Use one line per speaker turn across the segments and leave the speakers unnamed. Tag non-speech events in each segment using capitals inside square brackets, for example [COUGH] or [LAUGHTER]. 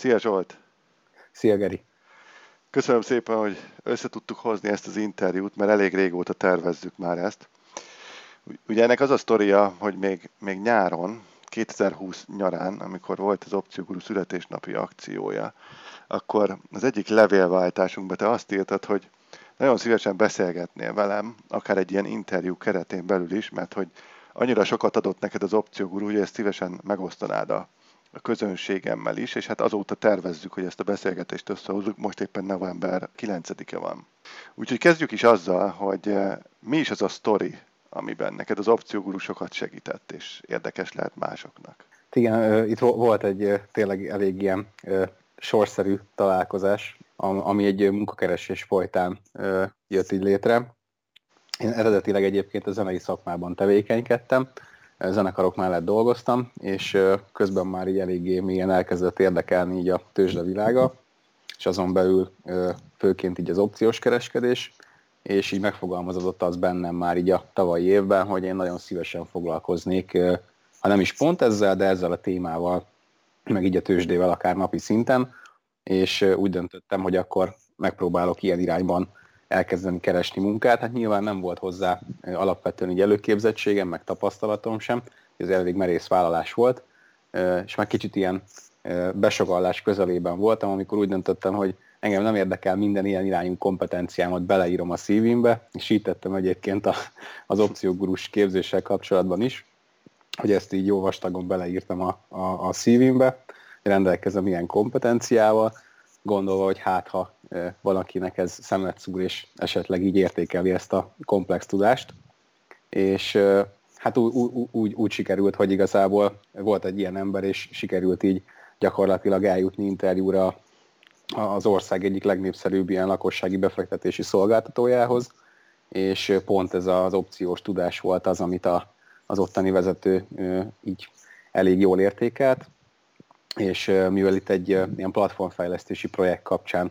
Szia Zsolt!
Szia Geri!
Köszönöm szépen, hogy össze tudtuk hozni ezt az interjút, mert elég régóta tervezzük már ezt. Ugye ennek az a sztoria, hogy még, még nyáron, 2020 nyarán, amikor volt az Opcióguru születésnapi akciója, akkor az egyik levélváltásunkban te azt írtad, hogy nagyon szívesen beszélgetnél velem, akár egy ilyen interjú keretén belül is, mert hogy annyira sokat adott neked az opcióguru, hogy ezt szívesen megosztanád a, a közönségemmel is, és hát azóta tervezzük, hogy ezt a beszélgetést összehozzuk, most éppen november 9-e van. Úgyhogy kezdjük is azzal, hogy eh, mi is az a sztori, amiben neked az opcióguru sokat segített, és érdekes lehet másoknak.
Igen, itt volt egy tényleg elég ilyen sorszerű találkozás, ami egy munkakeresés folytán jött így létre. Én eredetileg egyébként a zenei szakmában tevékenykedtem, zenekarok mellett dolgoztam, és közben már így eléggé mélyen elkezdett érdekelni így a tőzsde világa, és azon belül főként így az opciós kereskedés, és így megfogalmazódott az bennem már így a tavalyi évben, hogy én nagyon szívesen foglalkoznék, ha nem is pont ezzel, de ezzel a témával, meg így a tőzsdével akár napi szinten, és úgy döntöttem, hogy akkor megpróbálok ilyen irányban elkezdeni keresni munkát. Hát nyilván nem volt hozzá alapvetően így előképzettségem, meg tapasztalatom sem, ez elég merész vállalás volt, és már kicsit ilyen besogallás közelében voltam, amikor úgy döntöttem, hogy engem nem érdekel minden ilyen irányú kompetenciámat, beleírom a szívimbe, és így tettem egyébként a, az opciógurus képzéssel kapcsolatban is, hogy ezt így jó vastagon beleírtam a, a, a szívimbe, rendelkezem ilyen kompetenciával, gondolva, hogy hát ha valakinek ez szemet szúr, és esetleg így értékeli ezt a komplex tudást. És hát úgy, úgy, úgy sikerült, hogy igazából volt egy ilyen ember, és sikerült így gyakorlatilag eljutni interjúra az ország egyik legnépszerűbb ilyen lakossági befektetési szolgáltatójához, és pont ez az opciós tudás volt az, amit a, az ottani vezető így elég jól értékelt, és mivel itt egy ilyen platformfejlesztési projekt kapcsán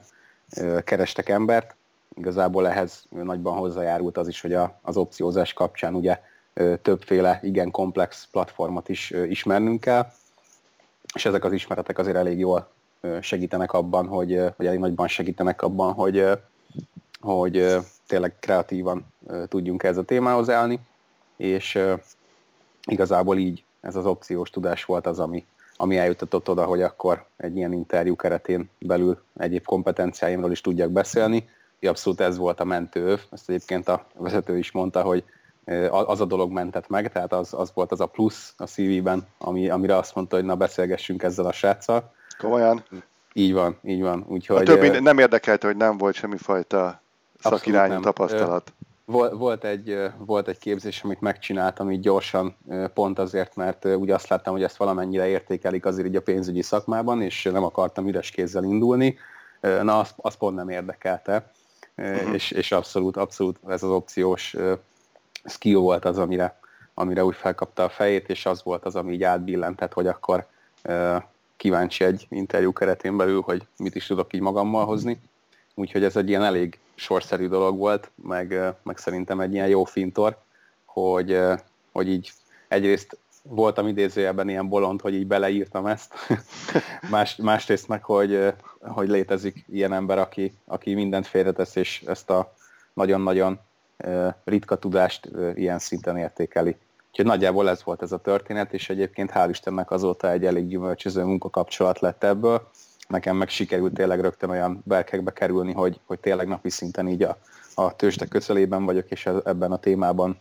kerestek embert, igazából ehhez nagyban hozzájárult az is, hogy a, az opciózás kapcsán ugye többféle igen komplex platformot is ismernünk kell, és ezek az ismeretek azért elég jól segítenek abban, hogy, vagy elég nagyban segítenek abban, hogy, hogy tényleg kreatívan tudjunk ez a témához állni, és igazából így ez az opciós tudás volt az, ami, ami eljutatott oda, hogy akkor egy ilyen interjú keretén belül egyéb kompetenciáimról is tudjak beszélni. Abszolút ez volt a mentőöv, ezt egyébként a vezető is mondta, hogy az a dolog mentett meg, tehát az, az volt az a plusz a CV-ben, ami, amire azt mondta, hogy na beszélgessünk ezzel a sráccal.
Komolyan?
Így van, így van. Úgyhogy,
a többi nem érdekelte, hogy nem volt semmifajta szakirányú tapasztalat.
Volt egy, volt egy képzés, amit megcsináltam így gyorsan, pont azért, mert úgy azt láttam, hogy ezt valamennyire értékelik azért így a pénzügyi szakmában, és nem akartam üres kézzel indulni. Na, az, az pont nem érdekelte, uh-huh. és, és abszolút, abszolút ez az opciós skill volt az, amire, amire úgy felkapta a fejét, és az volt az, ami így átbillentett, hogy akkor kíváncsi egy interjú keretén belül, hogy mit is tudok így magammal hozni. Úgyhogy ez egy ilyen elég sorszerű dolog volt, meg, meg szerintem egy ilyen jó fintor, hogy, hogy így egyrészt voltam idézőjelben ilyen bolond, hogy így beleírtam ezt, [LAUGHS] Más, másrészt meg, hogy, hogy létezik ilyen ember, aki, aki mindent félretesz, és ezt a nagyon-nagyon ritka tudást ilyen szinten értékeli. Úgyhogy nagyjából ez volt ez a történet, és egyébként hál' Istennek azóta egy elég gyümölcsöző munkakapcsolat lett ebből. Nekem meg sikerült tényleg rögtön olyan berkekbe kerülni, hogy, hogy tényleg napi szinten így a, a tőzsde közelében vagyok, és ebben a témában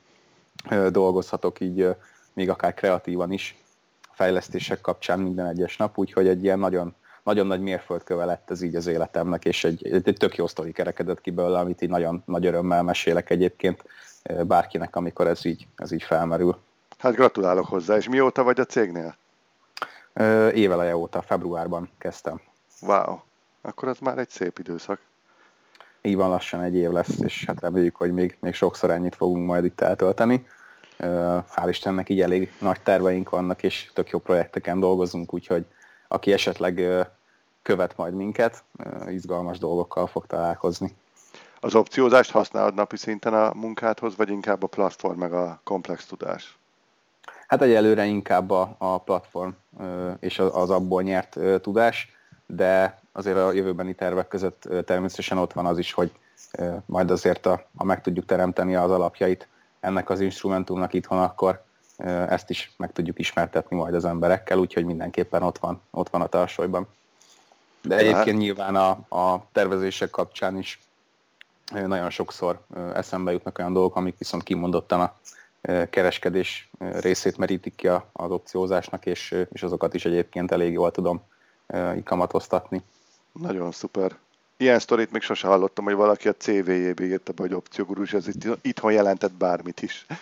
dolgozhatok így még akár kreatívan is a fejlesztések kapcsán minden egyes nap, úgyhogy egy ilyen nagyon, nagyon nagy mérföldköve lett ez így az életemnek, és egy, egy, egy tök jó sztori kerekedett ki belőle, amit így nagyon nagy örömmel mesélek egyébként bárkinek, amikor ez így, ez így felmerül.
Hát gratulálok hozzá, és mióta vagy a cégnél?
Éveleje óta, februárban kezdtem.
Wow, akkor az már egy szép időszak.
Így van, lassan egy év lesz, és hát reméljük, hogy még, még sokszor ennyit fogunk majd itt eltölteni. Hál' Istennek így elég nagy terveink vannak, és tök jó projekteken dolgozunk, úgyhogy aki esetleg követ majd minket, izgalmas dolgokkal fog találkozni.
Az opciózást használod napi szinten a munkádhoz, vagy inkább a platform meg a komplex tudás?
Hát egyelőre inkább a, a platform és az, az abból nyert tudás. De azért a jövőbeni tervek között természetesen ott van az is, hogy majd azért, a, ha meg tudjuk teremteni az alapjait ennek az instrumentumnak itthon, akkor ezt is meg tudjuk ismertetni majd az emberekkel, úgyhogy mindenképpen ott van, ott van a tarsolyban. De egyébként nyilván a, a tervezések kapcsán is nagyon sokszor eszembe jutnak olyan dolgok, amik viszont kimondottan a kereskedés részét merítik ki az opciózásnak, és, és azokat is egyébként elég jól tudom kamatoztatni.
Nagyon szuper. Ilyen sztorit még sose hallottam, hogy valaki a CV-jébe írta be, hogy opciógurus, ez itt, itthon jelentett bármit is. [LAUGHS]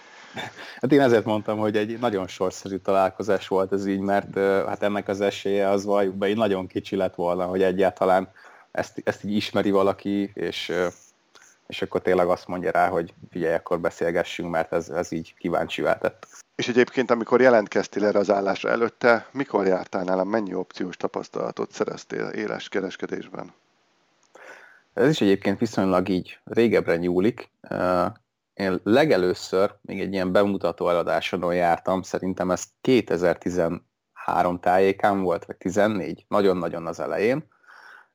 Hát én ezért mondtam, hogy egy nagyon sorszerű találkozás volt ez így, mert hát ennek az esélye az valljuk be, így nagyon kicsi lett volna, hogy egyáltalán ezt, ezt így ismeri valaki, és, és akkor tényleg azt mondja rá, hogy figyelj, akkor beszélgessünk, mert ez, ez így kíváncsi tett.
És egyébként, amikor jelentkeztél erre az állásra előtte, mikor jártál nálam, mennyi opciós tapasztalatot szereztél éles kereskedésben?
Ez is egyébként viszonylag így régebbre nyúlik. Én legelőször még egy ilyen bemutató eladáson jártam, szerintem ez 2013 tájékán volt, vagy 14, nagyon-nagyon az elején,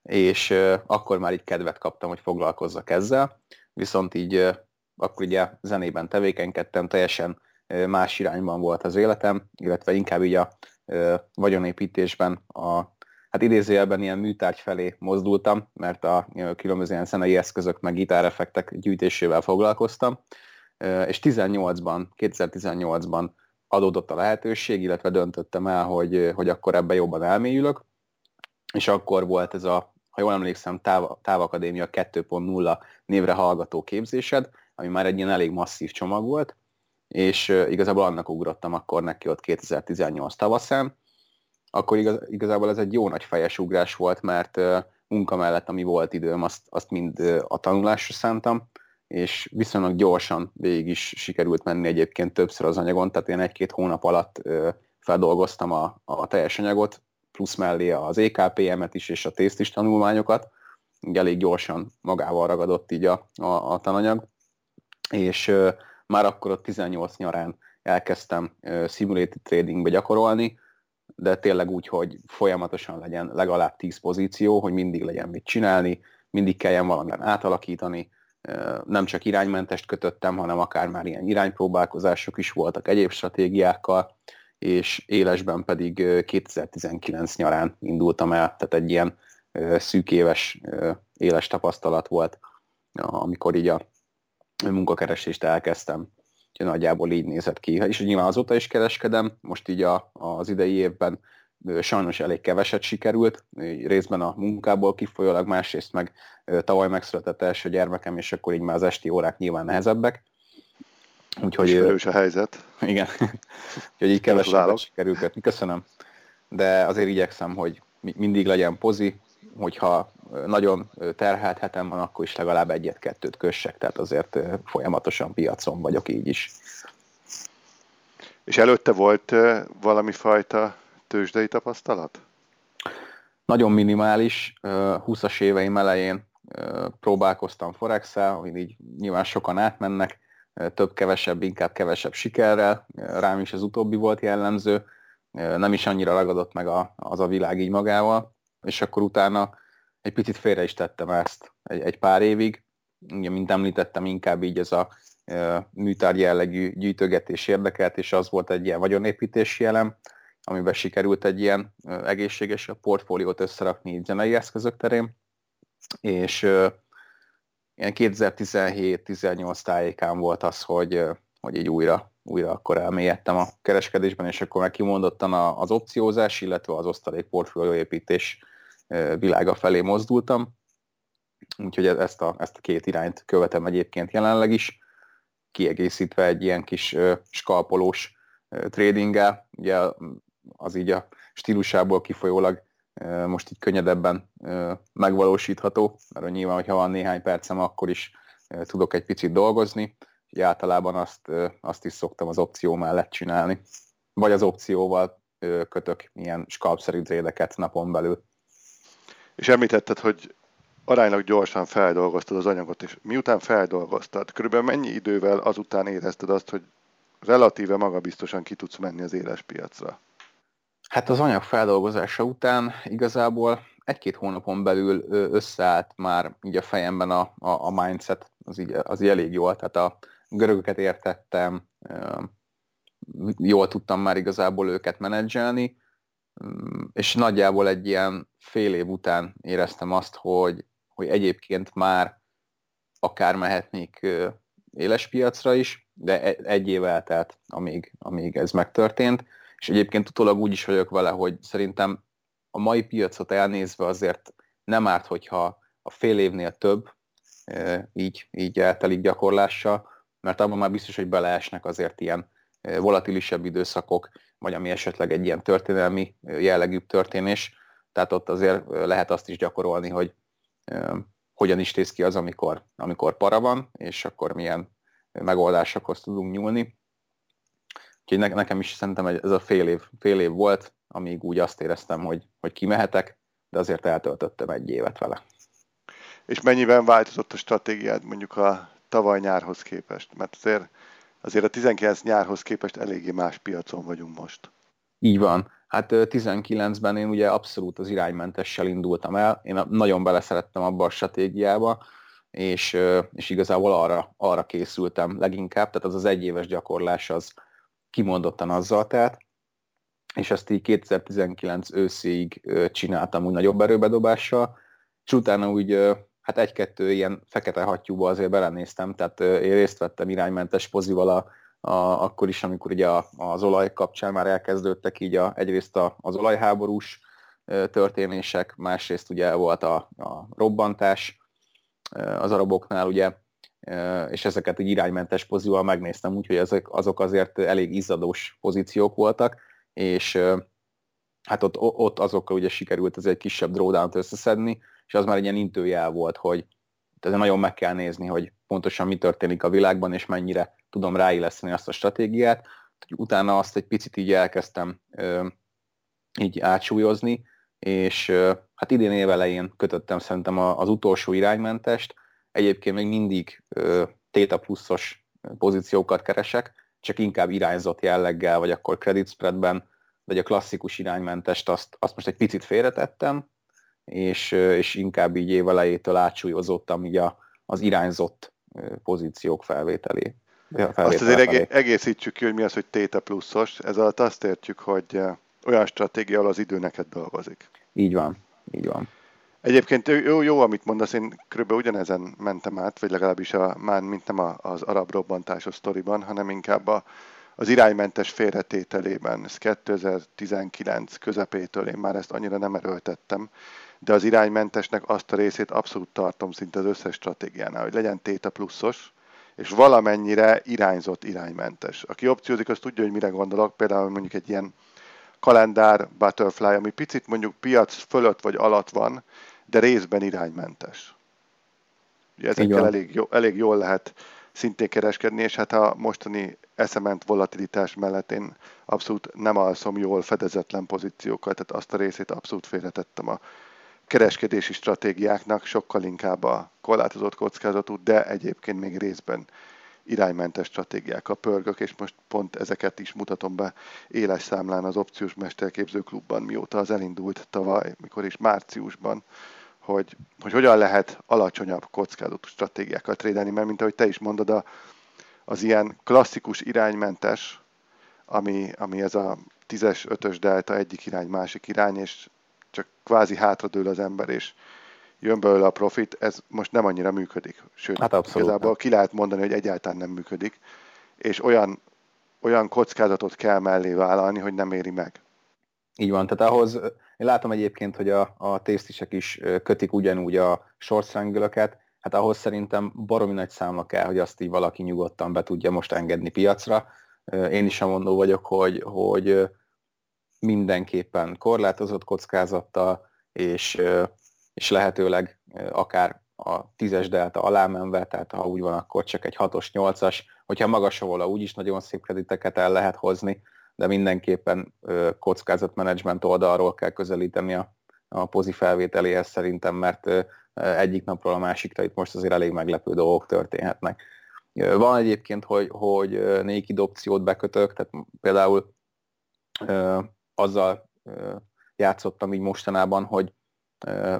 és akkor már így kedvet kaptam, hogy foglalkozzak ezzel, viszont így akkor ugye zenében tevékenykedtem, teljesen más irányban volt az életem, illetve inkább így a vagyonépítésben a hát idézőjelben ilyen műtárgy felé mozdultam, mert a különböző ilyen zenei eszközök meg gitáreffektek gyűjtésével foglalkoztam, és 18-ban, 2018-ban adódott a lehetőség, illetve döntöttem el, hogy, hogy akkor ebbe jobban elmélyülök, és akkor volt ez a, ha jól emlékszem, Táv, Távakadémia 2.0 névre hallgató képzésed, ami már egy ilyen elég masszív csomag volt, és igazából annak ugrottam akkor neki ott 2018 tavaszán, akkor igaz, igazából ez egy jó nagy fejes ugrás volt, mert munka mellett, ami volt időm, azt, azt mind a tanulásra szántam, és viszonylag gyorsan végig is sikerült menni egyébként többször az anyagon, tehát én egy-két hónap alatt feldolgoztam a, a teljes anyagot, plusz mellé az EKPM-et is, és a tésztis tanulmányokat, elég gyorsan magával ragadott így a, a, a tananyag, és uh, már akkor ott 18 nyarán elkezdtem uh, simulated tradingbe gyakorolni, de tényleg úgy, hogy folyamatosan legyen legalább 10 pozíció, hogy mindig legyen mit csinálni, mindig kelljen valamilyen átalakítani, nem csak iránymentest kötöttem, hanem akár már ilyen iránypróbálkozások is voltak egyéb stratégiákkal, és élesben pedig 2019 nyarán indultam el, tehát egy ilyen szűk éves éles tapasztalat volt, amikor így a munkakeresést elkezdtem. Úgyhogy nagyjából így nézett ki. És nyilván azóta is kereskedem, most így a, az idei évben sajnos elég keveset sikerült, részben a munkából kifolyólag, másrészt meg tavaly megszületett első gyermekem, és akkor így már az esti órák nyilván nehezebbek.
Úgyhogy, Ismerős a helyzet.
Igen. [LAUGHS] Úgyhogy így keveset sikerült kötni. Köszönöm. De azért igyekszem, hogy mindig legyen pozi, hogyha nagyon terhelt hetem van, akkor is legalább egyet-kettőt kössek, tehát azért folyamatosan piacon vagyok így is.
És előtte volt valami fajta tőzsdei tapasztalat?
Nagyon minimális. 20-as éveim elején próbálkoztam Forex-el, hogy így nyilván sokan átmennek, több-kevesebb, inkább kevesebb sikerrel. Rám is az utóbbi volt jellemző. Nem is annyira ragadott meg a, az a világ így magával. És akkor utána egy picit félre is tettem ezt egy, egy pár évig. Ugye, mint említettem, inkább így ez a e, műtárgy jellegű gyűjtögetés érdekelt, és az volt egy ilyen vagyonépítési elem, amiben sikerült egy ilyen egészséges portfóliót összerakni így zenei eszközök terén, és e, ilyen 2017-18 tájékán volt az, hogy, hogy így újra, újra akkor elmélyedtem a kereskedésben, és akkor meg kimondottan az opciózás, illetve az osztalék portfólióépítés világa felé mozdultam, úgyhogy ezt a, ezt a két irányt követem egyébként jelenleg is, kiegészítve egy ilyen kis skalpolós tradinggel, ugye az így a stílusából kifolyólag most így könnyedebben megvalósítható, mert nyilván, hogyha van néhány percem, akkor is tudok egy picit dolgozni, úgyhogy általában azt, azt is szoktam az opció mellett csinálni. Vagy az opcióval kötök ilyen skalpszerű trédeket napon belül.
És említetted, hogy aránylag gyorsan feldolgoztad az anyagot, és miután feldolgoztad, körülbelül mennyi idővel azután érezted azt, hogy relatíve magabiztosan ki tudsz menni az éles piacra?
Hát az anyag feldolgozása után igazából egy-két hónapon belül összeállt már így a fejemben a, a, a mindset, az így, az így elég jól, tehát a görögöket értettem, jól tudtam már igazából őket menedzselni, mm, és nagyjából egy ilyen fél év után éreztem azt, hogy, hogy egyébként már akár mehetnék éles piacra is, de e, egy év eltelt, amíg, amíg ez megtörtént, és egyébként utólag úgy is vagyok vele, hogy szerintem a mai piacot elnézve azért nem árt, hogyha a fél évnél több így, így eltelik gyakorlással, mert abban már biztos, hogy beleesnek azért ilyen volatilisebb időszakok, vagy ami esetleg egy ilyen történelmi jellegű történés, tehát ott azért lehet azt is gyakorolni, hogy hogyan is tész ki az, amikor, amikor para van, és akkor milyen megoldásokhoz tudunk nyúlni. Úgyhogy nekem is szerintem ez a fél év, fél év volt, amíg úgy azt éreztem, hogy, hogy kimehetek, de azért eltöltöttem egy évet vele.
És mennyiben változott a stratégiád mondjuk a tavaly nyárhoz képest? Mert azért, azért a 19 nyárhoz képest eléggé más piacon vagyunk most.
Így van. Hát 19-ben én ugye abszolút az iránymentessel indultam el. Én nagyon beleszerettem abba a stratégiába, és, és igazából arra, arra készültem leginkább. Tehát az az egyéves gyakorlás az kimondottan azzal telt, és ezt így 2019 őszéig csináltam úgy nagyobb erőbedobással, és utána úgy hát egy-kettő ilyen fekete hattyúba azért belenéztem, tehát én részt vettem iránymentes pozival a, a, akkor is, amikor ugye a, az olaj kapcsán már elkezdődtek így a, egyrészt a, az olajháborús történések, másrészt ugye volt a, a robbantás az araboknál, ugye, és ezeket egy iránymentes pozícióval megnéztem, úgyhogy ezek, azok azért elég izzadós pozíciók voltak, és hát ott, ott azokkal ugye sikerült ez egy kisebb drawdown-t összeszedni, és az már egy ilyen intőjel volt, hogy tehát nagyon meg kell nézni, hogy pontosan mi történik a világban, és mennyire tudom ráilleszteni azt a stratégiát. Utána azt egy picit így elkezdtem így átsúlyozni, és hát idén évelején kötöttem szerintem az utolsó iránymentest. Egyébként még mindig ö, Theta pluszos pozíciókat keresek, csak inkább irányzott jelleggel, vagy akkor credit spreadben, vagy a klasszikus iránymentest azt, azt most egy picit félretettem, és, és inkább így évelejétől átsúlyozottam így a, az irányzott pozíciók felvételé.
Azt azért felé. egészítsük ki, hogy mi az, hogy téta pluszos. Ez alatt azt értjük, hogy olyan stratégia, ahol az idő neked dolgozik.
Így van, így van.
Egyébként jó, jó, amit mondasz, én kb. ugyanezen mentem át, vagy legalábbis a, már mint nem az arab robbantásos sztoriban, hanem inkább a, az iránymentes félretételében. Ez 2019 közepétől én már ezt annyira nem erőltettem, de az iránymentesnek azt a részét abszolút tartom szinte az összes stratégiánál, hogy legyen téta pluszos, és valamennyire irányzott iránymentes. Aki opciózik, az tudja, hogy mire gondolok, például mondjuk egy ilyen kalendár butterfly, ami picit mondjuk piac fölött vagy alatt van, de részben iránymentes. Ugye ezekkel elég, jó, elég jól lehet szintén kereskedni, és hát a mostani eszement volatilitás mellett én abszolút nem alszom jól fedezetlen pozíciókat, tehát azt a részét abszolút félretettem a kereskedési stratégiáknak, sokkal inkább a korlátozott kockázatú, de egyébként még részben iránymentes stratégiákkal pörgök, és most pont ezeket is mutatom be éles számlán az Opciós Mesterképző Klubban, mióta az elindult tavaly, mikor is márciusban, hogy, hogy hogyan lehet alacsonyabb kockázatú stratégiákkal trédelni, mert mint ahogy te is mondod, a, az ilyen klasszikus iránymentes, ami, ami ez a 10-es, 5-ös delta egyik irány, másik irány, és csak kvázi hátradől az ember, és jön belőle a profit, ez most nem annyira működik. Sőt, hát abszolút igazából nem. ki lehet mondani, hogy egyáltalán nem működik, és olyan, olyan kockázatot kell mellé vállalni, hogy nem éri meg.
Így van, tehát ahhoz, én látom egyébként, hogy a, a tésztisek is kötik ugyanúgy a short hát ahhoz szerintem baromi nagy számla kell, hogy azt így valaki nyugodtan be tudja most engedni piacra. Én is mondó vagyok, hogy, hogy mindenképpen korlátozott kockázattal, és, és lehetőleg akár a tízes delta alá menve, tehát ha úgy van, akkor csak egy hatos, nyolcas, hogyha magas volna, úgyis nagyon szép krediteket el lehet hozni, de mindenképpen kockázatmenedzsment oldalról kell közelíteni a, a pozi felvételéhez szerintem, mert egyik napról a másikra itt most azért elég meglepő dolgok történhetnek. Van egyébként, hogy, hogy naked opciót bekötök, tehát például azzal játszottam így mostanában, hogy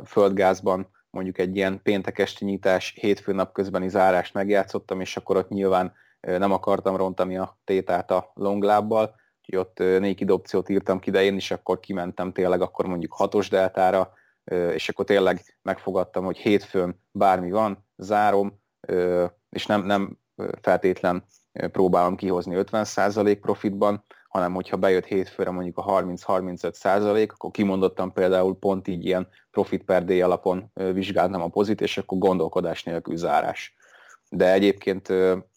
földgázban mondjuk egy ilyen péntek esti nyitás, hétfő nap közbeni zárást megjátszottam, és akkor ott nyilván nem akartam rontani a tétát a longlábbal, úgyhogy ott naked opciót írtam ki, de én is akkor kimentem tényleg akkor mondjuk hatos deltára, és akkor tényleg megfogadtam, hogy hétfőn bármi van, zárom, és nem, nem feltétlen próbálom kihozni 50% profitban, hanem hogyha bejött hétfőre mondjuk a 30-35% akkor kimondottam például pont így ilyen profit per day alapon vizsgáltam a pozit, és akkor gondolkodás nélkül zárás. De egyébként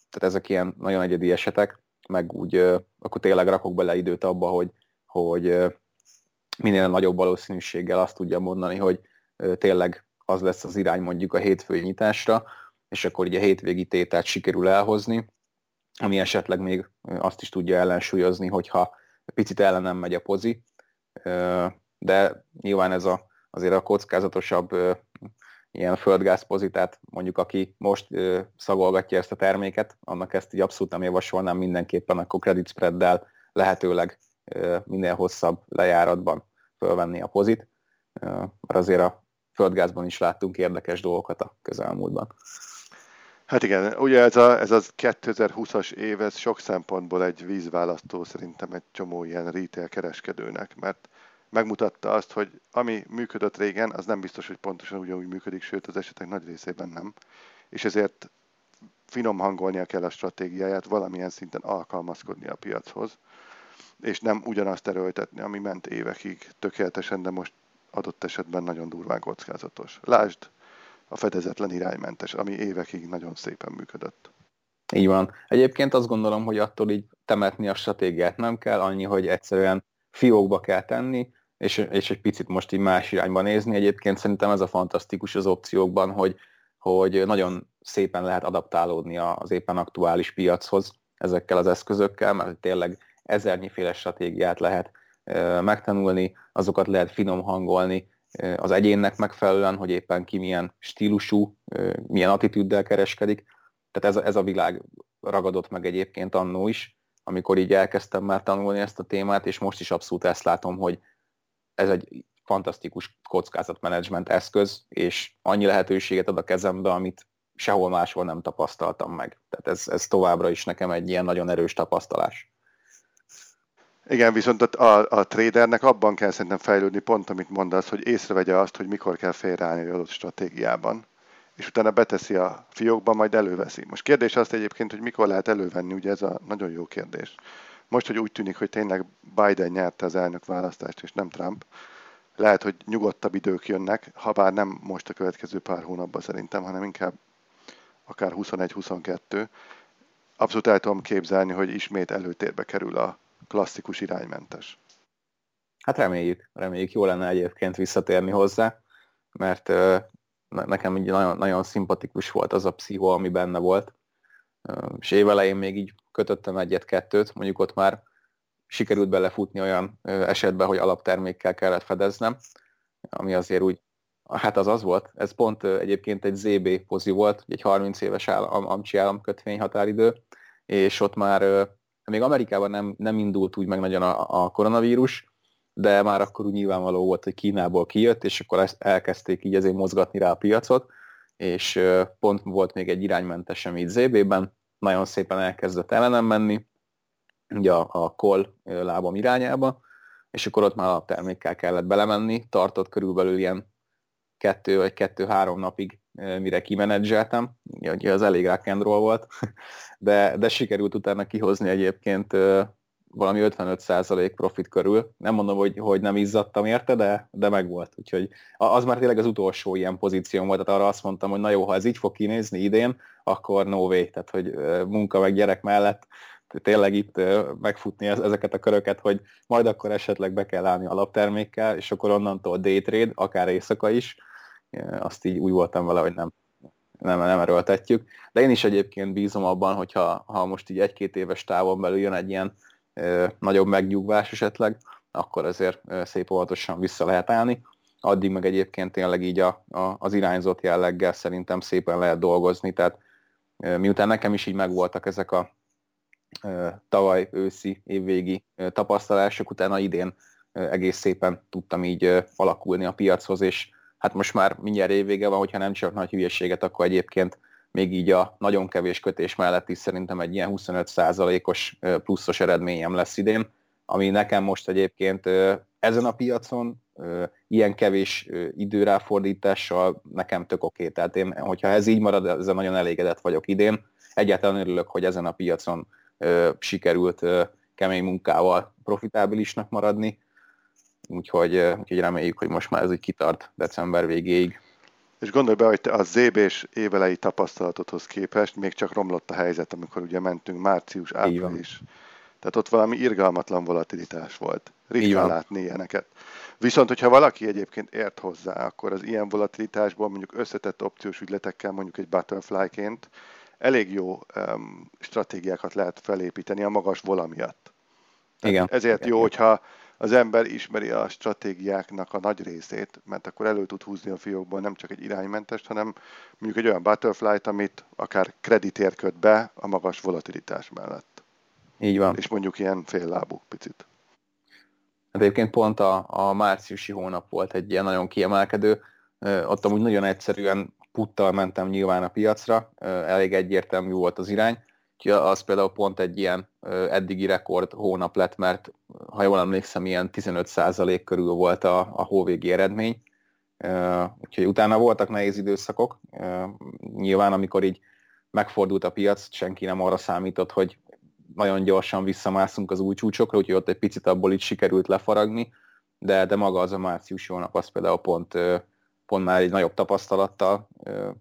tehát ezek ilyen nagyon egyedi esetek, meg úgy akkor tényleg rakok bele időt abba, hogy, hogy minél nagyobb valószínűséggel azt tudja mondani, hogy tényleg az lesz az irány mondjuk a hétfői nyitásra, és akkor ugye a hétvégi tétát sikerül elhozni, ami esetleg még azt is tudja ellensúlyozni, hogyha picit ellenem megy a pozi, de nyilván ez a, azért a kockázatosabb ilyen földgázpozitát, mondjuk aki most szagolgatja ezt a terméket, annak ezt így abszolút nem javasolnám mindenképpen, akkor credit spreaddel lehetőleg minél hosszabb lejáratban fölvenni a pozit, mert azért a földgázban is láttunk érdekes dolgokat a közelmúltban.
Hát igen, ugye ez, a, ez az 2020-as év, ez sok szempontból egy vízválasztó szerintem egy csomó ilyen retail kereskedőnek, mert megmutatta azt, hogy ami működött régen, az nem biztos, hogy pontosan ugyanúgy működik, sőt az esetek nagy részében nem. És ezért finom hangolnia kell a stratégiáját, valamilyen szinten alkalmazkodni a piachoz, és nem ugyanazt erőltetni, ami ment évekig tökéletesen, de most adott esetben nagyon durván kockázatos. Lásd a fedezetlen iránymentes, ami évekig nagyon szépen működött.
Így van. Egyébként azt gondolom, hogy attól így temetni a stratégiát nem kell, annyi, hogy egyszerűen fiókba kell tenni, és, és egy picit most így más irányba nézni. Egyébként szerintem ez a fantasztikus az opciókban, hogy, hogy nagyon szépen lehet adaptálódni az éppen aktuális piachoz ezekkel az eszközökkel, mert tényleg ezernyi stratégiát lehet megtanulni, azokat lehet finom hangolni az egyénnek megfelelően, hogy éppen ki milyen stílusú, milyen attitűddel kereskedik. Tehát ez, ez a világ ragadott meg egyébként annó is, amikor így elkezdtem már tanulni ezt a témát, és most is abszolút ezt látom, hogy ez egy fantasztikus kockázatmenedzsment eszköz, és annyi lehetőséget ad a kezembe, amit sehol máshol nem tapasztaltam meg. Tehát ez, ez továbbra is nekem egy ilyen nagyon erős tapasztalás.
Igen, viszont a, a tradernek abban kell szerintem fejlődni, pont amit mondasz, hogy észrevegye azt, hogy mikor kell félreállni az adott stratégiában, és utána beteszi a fiókba, majd előveszi. Most kérdés azt egyébként, hogy mikor lehet elővenni, ugye ez a nagyon jó kérdés. Most, hogy úgy tűnik, hogy tényleg Biden nyerte az elnök választást, és nem Trump, lehet, hogy nyugodtabb idők jönnek, ha bár nem most a következő pár hónapban szerintem, hanem inkább akár 21-22. Abszolút el tudom képzelni, hogy ismét előtérbe kerül a klasszikus iránymentes.
Hát reméljük, reméljük. Jó lenne egyébként visszatérni hozzá, mert nekem így nagyon, nagyon szimpatikus volt az a pszichó, ami benne volt. És évelején még így kötöttem egyet-kettőt, mondjuk ott már sikerült belefutni olyan esetben, hogy alaptermékkel kellett fedeznem, ami azért úgy, hát az az volt, ez pont egyébként egy ZB pozi volt, egy 30 éves állam, amcsi államkötvény határidő, és ott már még Amerikában nem, nem indult úgy meg nagyon a, a koronavírus, de már akkor úgy nyilvánvaló volt, hogy Kínából kijött, és akkor ezt elkezdték így ezért mozgatni rá a piacot, és pont volt még egy iránymentesem így ZB-ben, nagyon szépen elkezdett ellenem menni, ugye a, a call lábam irányába, és akkor ott már a termékkel kellett belemenni, tartott körülbelül ilyen kettő vagy kettő-három napig, mire kimenedzseltem, ugye az elég rock volt, [LAUGHS] de, de sikerült utána kihozni egyébként valami 55% profit körül. Nem mondom, hogy, hogy nem izzadtam érte, de, de meg volt. Úgyhogy az már tényleg az utolsó ilyen pozícióm volt, tehát arra azt mondtam, hogy na jó, ha ez így fog kinézni idén, akkor no way, tehát hogy munka meg gyerek mellett tényleg itt megfutni ezeket a köröket, hogy majd akkor esetleg be kell állni alaptermékkel, és akkor onnantól day trade, akár éjszaka is, azt így úgy voltam vele, hogy nem, nem, nem erőltetjük. De én is egyébként bízom abban, hogyha ha most így egy-két éves távon belül jön egy ilyen nagyobb megnyugvás esetleg, akkor azért szép óvatosan vissza lehet állni. Addig meg egyébként tényleg így a, a, az irányzott jelleggel szerintem szépen lehet dolgozni, tehát miután nekem is így megvoltak ezek a tavaly őszi, évvégi tapasztalások, utána idén egész szépen tudtam így alakulni a piachoz, és hát most már mindjárt évvége van, hogyha nem csak nagy hülyeséget, akkor egyébként még így a nagyon kevés kötés mellett is szerintem egy ilyen 25%-os pluszos eredményem lesz idén, ami nekem most egyébként ezen a piacon ilyen kevés időráfordítással nekem tök oké. Tehát én, hogyha ez így marad, ezzel nagyon elégedett vagyok idén. Egyáltalán örülök, hogy ezen a piacon sikerült kemény munkával profitábilisnak maradni, úgyhogy, úgyhogy reméljük, hogy most már ez így kitart december végéig.
És gondolj be, hogy te a ZB és évelei tapasztalatodhoz képest még csak romlott a helyzet, amikor ugye mentünk március, április. Tehát ott valami irgalmatlan volatilitás volt. Ritkán látni ilyeneket. Viszont, hogyha valaki egyébként ért hozzá, akkor az ilyen volatilitásból mondjuk összetett opciós ügyletekkel, mondjuk egy butterfly-ként elég jó um, stratégiákat lehet felépíteni a magas vola miatt. Igen. Ezért Igen. jó, hogyha az ember ismeri a stratégiáknak a nagy részét, mert akkor elő tud húzni a fiókból nem csak egy iránymentest, hanem mondjuk egy olyan butterfly-t, amit akár kreditér köt be a magas volatilitás mellett.
Így van.
És mondjuk ilyen féllábú picit.
Hát egyébként pont a, a márciusi hónap volt egy ilyen nagyon kiemelkedő, ott amúgy nagyon egyszerűen puttal mentem nyilván a piacra, elég egyértelmű volt az irány, az például pont egy ilyen eddigi rekord hónap lett, mert ha jól emlékszem, ilyen 15% körül volt a, a hóvégi eredmény. Úgyhogy utána voltak nehéz időszakok. Nyilván, amikor így megfordult a piac, senki nem arra számított, hogy nagyon gyorsan visszamászunk az új csúcsokra, úgyhogy ott egy picit abból így sikerült lefaragni, de, de maga az a március hónap, az például pont, pont már egy nagyobb tapasztalattal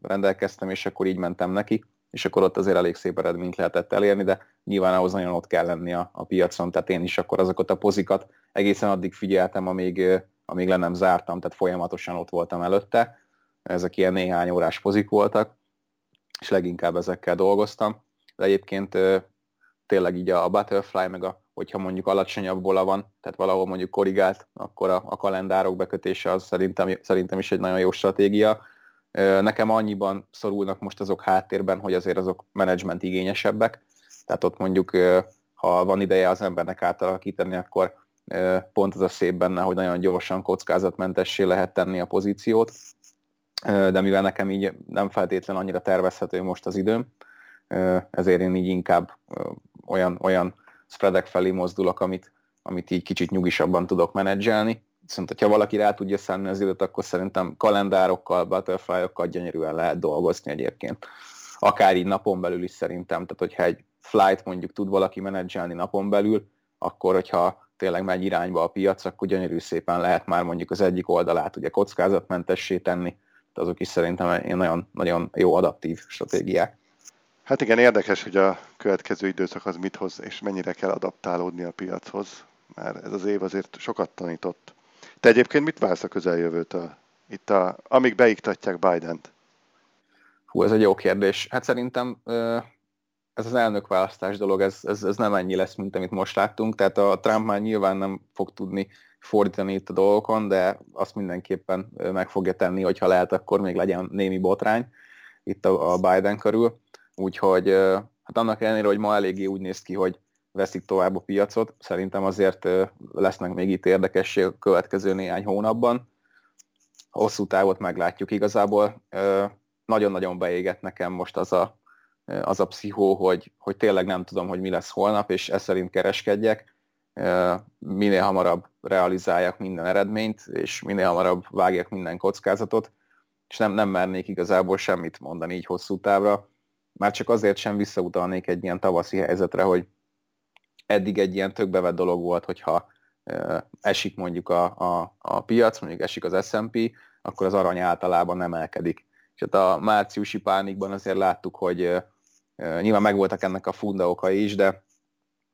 rendelkeztem, és akkor így mentem neki és akkor ott azért elég szép eredményt lehetett elérni, de nyilván ahhoz nagyon ott kell lenni a, a piacon, tehát én is akkor azokat a pozikat egészen addig figyeltem, amíg, amíg le nem zártam, tehát folyamatosan ott voltam előtte. Ezek ilyen néhány órás pozik voltak, és leginkább ezekkel dolgoztam. De egyébként tényleg így a Butterfly, meg a, hogyha mondjuk alacsonyabb bola van, tehát valahol mondjuk korrigált, akkor a, a kalendárok bekötése az szerintem, szerintem is egy nagyon jó stratégia Nekem annyiban szorulnak most azok háttérben, hogy azért azok menedzsment igényesebbek, tehát ott mondjuk, ha van ideje az embernek átalakítani, akkor pont az a szép benne, hogy nagyon gyorsan kockázatmentessé lehet tenni a pozíciót, de mivel nekem így nem feltétlen annyira tervezhető most az időm, ezért én így inkább olyan, olyan spreadek felé mozdulok, amit, amit így kicsit nyugisabban tudok menedzselni, Viszont, hogyha valaki rá tudja szállni az időt, akkor szerintem kalendárokkal, butterfly-okkal gyönyörűen lehet dolgozni egyébként. Akár így napon belül is szerintem, tehát hogyha egy flight mondjuk tud valaki menedzselni napon belül, akkor hogyha tényleg megy irányba a piac, akkor gyönyörű szépen lehet már mondjuk az egyik oldalát ugye kockázatmentessé tenni, de azok is szerintem nagyon, nagyon jó adaptív stratégiák.
Hát igen, érdekes, hogy a következő időszak az mit hoz, és mennyire kell adaptálódni a piachoz, mert ez az év azért sokat tanított. Te egyébként mit vársz a közeljövőt, a, itt a, amíg beiktatják Biden-t?
Hú, ez egy jó kérdés. Hát szerintem ez az elnökválasztás dolog, ez, ez, ez nem ennyi lesz, mint amit most láttunk, tehát a Trump már nyilván nem fog tudni fordítani itt a dolgokon, de azt mindenképpen meg fogja tenni, hogyha lehet, akkor még legyen némi botrány itt a, a Biden körül. Úgyhogy hát annak ellenére, hogy ma eléggé úgy néz ki, hogy veszik tovább a piacot. Szerintem azért lesznek még itt érdekesség a következő néhány hónapban. Hosszú távot meglátjuk igazából. Nagyon-nagyon beégett nekem most az a, az a pszichó, hogy, hogy tényleg nem tudom, hogy mi lesz holnap, és ez szerint kereskedjek. Minél hamarabb realizáljak minden eredményt, és minél hamarabb vágjak minden kockázatot, és nem, nem mernék igazából semmit mondani így hosszú távra. Már csak azért sem visszautalnék egy ilyen tavaszi helyzetre, hogy eddig egy ilyen tök bevett dolog volt, hogyha esik mondjuk a, a, a piac, mondjuk esik az S&P, akkor az arany általában nem elkedik. És hát a márciusi pánikban azért láttuk, hogy nyilván megvoltak ennek a funda okai is, de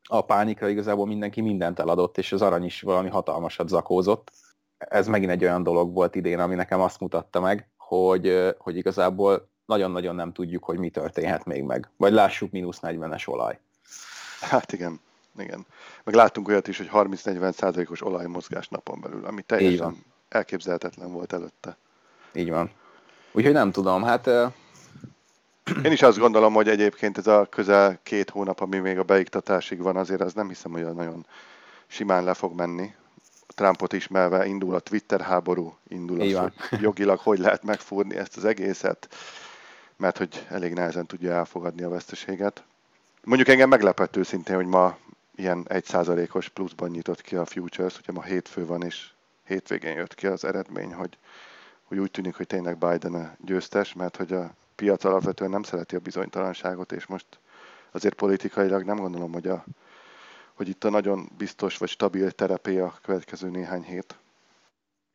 a pánikra igazából mindenki mindent eladott, és az arany is valami hatalmasat zakózott. Ez megint egy olyan dolog volt idén, ami nekem azt mutatta meg, hogy, hogy igazából nagyon-nagyon nem tudjuk, hogy mi történhet még meg. Vagy lássuk mínusz 40-es olaj.
Hát igen igen. Meg láttunk olyat is, hogy 30-40 százalékos olajmozgás napon belül, ami teljesen elképzelhetetlen volt előtte.
Így van. Úgyhogy nem tudom, hát... [CLEARS THROAT]
Én is azt gondolom, hogy egyébként ez a közel két hónap, ami még a beiktatásig van, azért az nem hiszem, hogy nagyon simán le fog menni. Trumpot ismerve indul a Twitter háború, indul az, hogy jogilag hogy lehet megfúrni ezt az egészet, mert hogy elég nehezen tudja elfogadni a veszteséget. Mondjuk engem meglepett őszintén, hogy ma ilyen 1%-os pluszban nyitott ki a Futures, ugye ma hétfő van, és hétvégén jött ki az eredmény, hogy, hogy úgy tűnik, hogy tényleg Biden a győztes, mert hogy a piac alapvetően nem szereti a bizonytalanságot, és most azért politikailag nem gondolom, hogy, a, hogy itt a nagyon biztos vagy stabil terepé a következő néhány hét.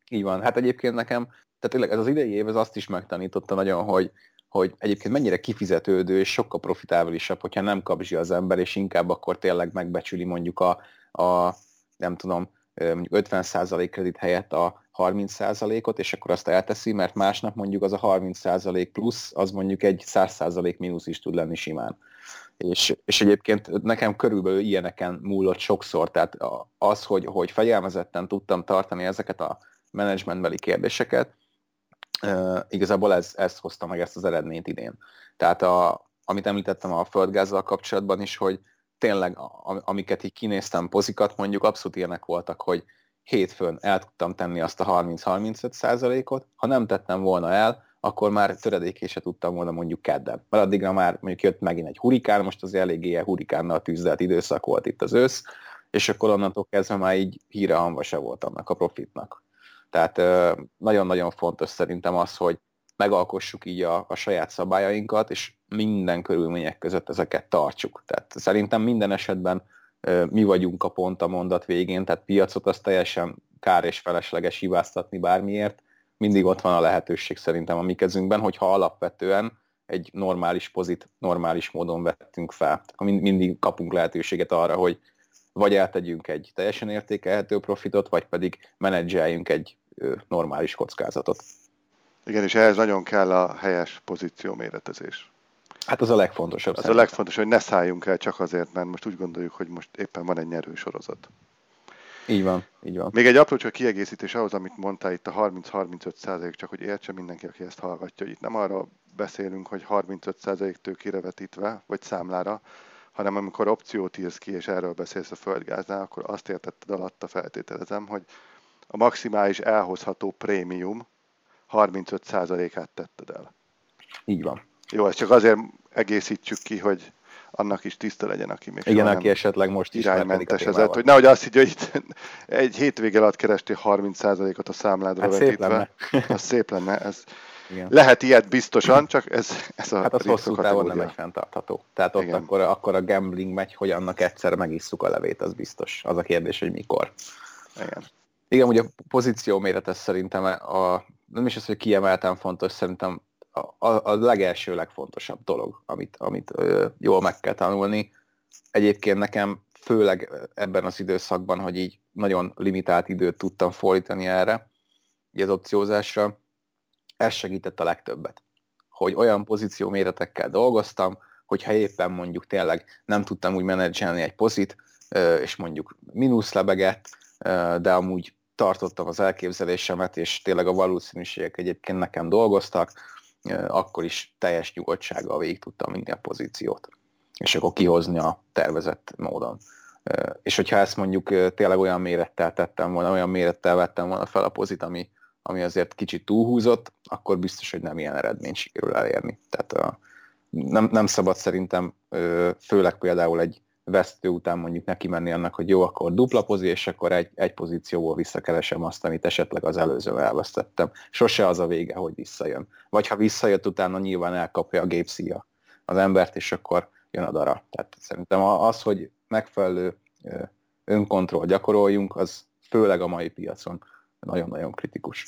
Így van. Hát egyébként nekem, tehát tényleg ez az idei év ez azt is megtanította nagyon, hogy, hogy egyébként mennyire kifizetődő és sokkal profitábilisabb, hogyha nem kapzsi az ember, és inkább akkor tényleg megbecsüli mondjuk a, a nem tudom, mondjuk 50% kredit helyett a 30%-ot, és akkor azt elteszi, mert másnap mondjuk az a 30% plusz, az mondjuk egy 100% mínusz is tud lenni simán. És, és egyébként nekem körülbelül ilyeneken múlott sokszor, tehát az, hogy, hogy fegyelmezetten tudtam tartani ezeket a menedzsmentbeli kérdéseket, igazából ez, ez hozta meg ezt az eredményt idén. Tehát a, amit említettem a földgázzal kapcsolatban is, hogy tényleg, amiket így kinéztem pozikat, mondjuk abszolút ilyenek voltak, hogy hétfőn el tudtam tenni azt a 30-35 százalékot, ha nem tettem volna el, akkor már töredékésre tudtam volna mondjuk kedden. Mert addigra már mondjuk jött megint egy hurikán, most az eléggé ilyen hurikánnal tűzdelt időszak volt itt az ősz, és akkor onnantól kezdve már így híre hanva se volt annak a profitnak. Tehát nagyon-nagyon fontos szerintem az, hogy megalkossuk így a, a saját szabályainkat, és minden körülmények között ezeket tartsuk. Tehát szerintem minden esetben mi vagyunk a pont a mondat végén, tehát piacot az teljesen kár és felesleges hibáztatni bármiért. Mindig ott van a lehetőség szerintem a mi kezünkben, hogyha alapvetően egy normális pozit normális módon vettünk fel. Mindig kapunk lehetőséget arra, hogy vagy eltegyünk egy teljesen értékelhető profitot, vagy pedig menedzseljünk egy normális kockázatot.
Igen, és ehhez nagyon kell a helyes pozíció méretezés.
Hát az a legfontosabb.
Az a legfontosabb, hogy ne szálljunk el csak azért, mert most úgy gondoljuk, hogy most éppen van egy nyerő sorozat.
Így van, így van.
Még egy apró csak kiegészítés ahhoz, amit mondtál itt a 30-35 százalék, csak hogy értse mindenki, aki ezt hallgatja. Itt nem arra beszélünk, hogy 35 százalék tőkére vetítve, vagy számlára, hanem amikor opciót írsz ki, és erről beszélsz a földgáznál, akkor azt értetted alatta feltételezem, hogy a maximális elhozható prémium 35%-át tetted el.
Így van.
Jó, ezt csak azért egészítsük ki, hogy annak is tiszta legyen, aki még
Igen, aki esetleg most
iránymentes ezért, hogy nehogy azt higgye, hogy itt egy hétvége alatt kerestél 30%-ot a számládra
hát vetítve. Szép lenne.
Az szép lenne. Ez igen. Lehet ilyet biztosan, csak ez, ez a
Hát az hosszú távon nem egy fenntartható. Tehát ott akkor, akkor a gambling megy, hogy annak egyszer megisszuk a levét, az biztos. Az a kérdés, hogy mikor.
Igen.
Igen, ugye a pozíció méret ez szerintem a, nem is az, hogy kiemelten fontos, szerintem a, a, a legelső, legfontosabb dolog, amit, amit ö, jól meg kell tanulni. Egyébként nekem főleg ebben az időszakban, hogy így nagyon limitált időt tudtam fordítani erre, az opciózásra, ez segített a legtöbbet. Hogy olyan pozíció méretekkel dolgoztam, hogyha éppen mondjuk tényleg nem tudtam úgy menedzselni egy pozit, és mondjuk mínusz lebegett, de amúgy tartottam az elképzelésemet, és tényleg a valószínűségek egyébként nekem dolgoztak, akkor is teljes nyugodtsággal végig tudtam vinni a pozíciót, és akkor kihozni a tervezett módon. És hogyha ezt mondjuk tényleg olyan mérettel tettem volna, olyan mérettel vettem volna fel a pozit, ami, ami azért kicsit túlhúzott, akkor biztos, hogy nem ilyen eredményt sikerül elérni. Tehát a, nem, nem szabad szerintem, főleg például egy vesztő után mondjuk neki menni annak, hogy jó, akkor dupla pozi, és akkor egy, egy pozícióból visszakeresem azt, amit esetleg az előző elvesztettem. Sose az a vége, hogy visszajön. Vagy ha visszajött, utána nyilván elkapja a gépszíja az embert, és akkor jön a dara. Tehát szerintem az, hogy megfelelő önkontroll gyakoroljunk, az főleg a mai piacon nagyon-nagyon kritikus.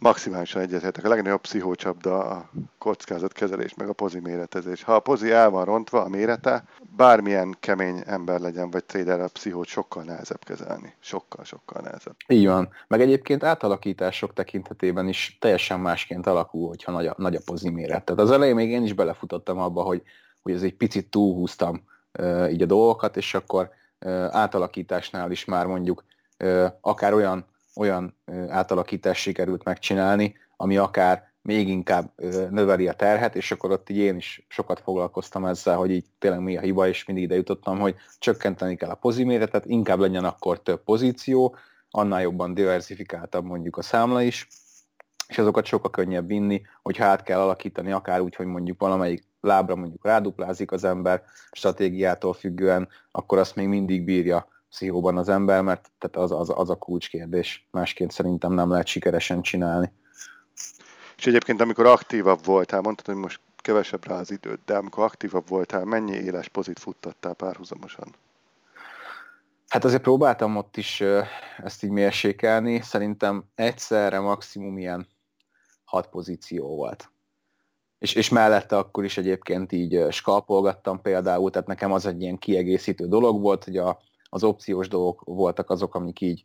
Maximálisan egyetértek. A legnagyobb pszichócsapda a kockázatkezelés, meg a pozi méretezés. Ha a pozi el van rontva, a mérete, bármilyen kemény ember legyen, vagy trader, a pszichót sokkal nehezebb kezelni. Sokkal, sokkal nehezebb.
Így van. Meg egyébként átalakítások tekintetében is teljesen másként alakul, hogyha nagy a, nagy a pozi méret. Tehát az elején még én is belefutottam abba, hogy, hogy ez egy picit túlhúztam uh, így a dolgokat, és akkor uh, átalakításnál is már mondjuk uh, akár olyan olyan átalakítást sikerült megcsinálni, ami akár még inkább növeli a terhet, és akkor ott így én is sokat foglalkoztam ezzel, hogy így tényleg mi a hiba, és mindig ide jutottam, hogy csökkenteni kell a poziméretet, inkább legyen akkor több pozíció, annál jobban diversifikáltabb mondjuk a számla is, és azokat sokkal könnyebb vinni, hogyha át kell alakítani, akár úgy, hogy mondjuk valamelyik lábra mondjuk ráduplázik az ember stratégiától függően, akkor azt még mindig bírja pszichóban az ember, mert tehát az, az, az a kulcskérdés. Másként szerintem nem lehet sikeresen csinálni.
És egyébként, amikor aktívabb voltál, mondtad, hogy most kevesebb rá az időt, de amikor aktívabb voltál, mennyi éles pozit futtattál párhuzamosan?
Hát azért próbáltam ott is ezt így mérsékelni, szerintem egyszerre maximum ilyen hat pozíció volt. És, és mellette akkor is egyébként így skalpolgattam például, tehát nekem az egy ilyen kiegészítő dolog volt, hogy a, az opciós dolgok voltak azok, amik így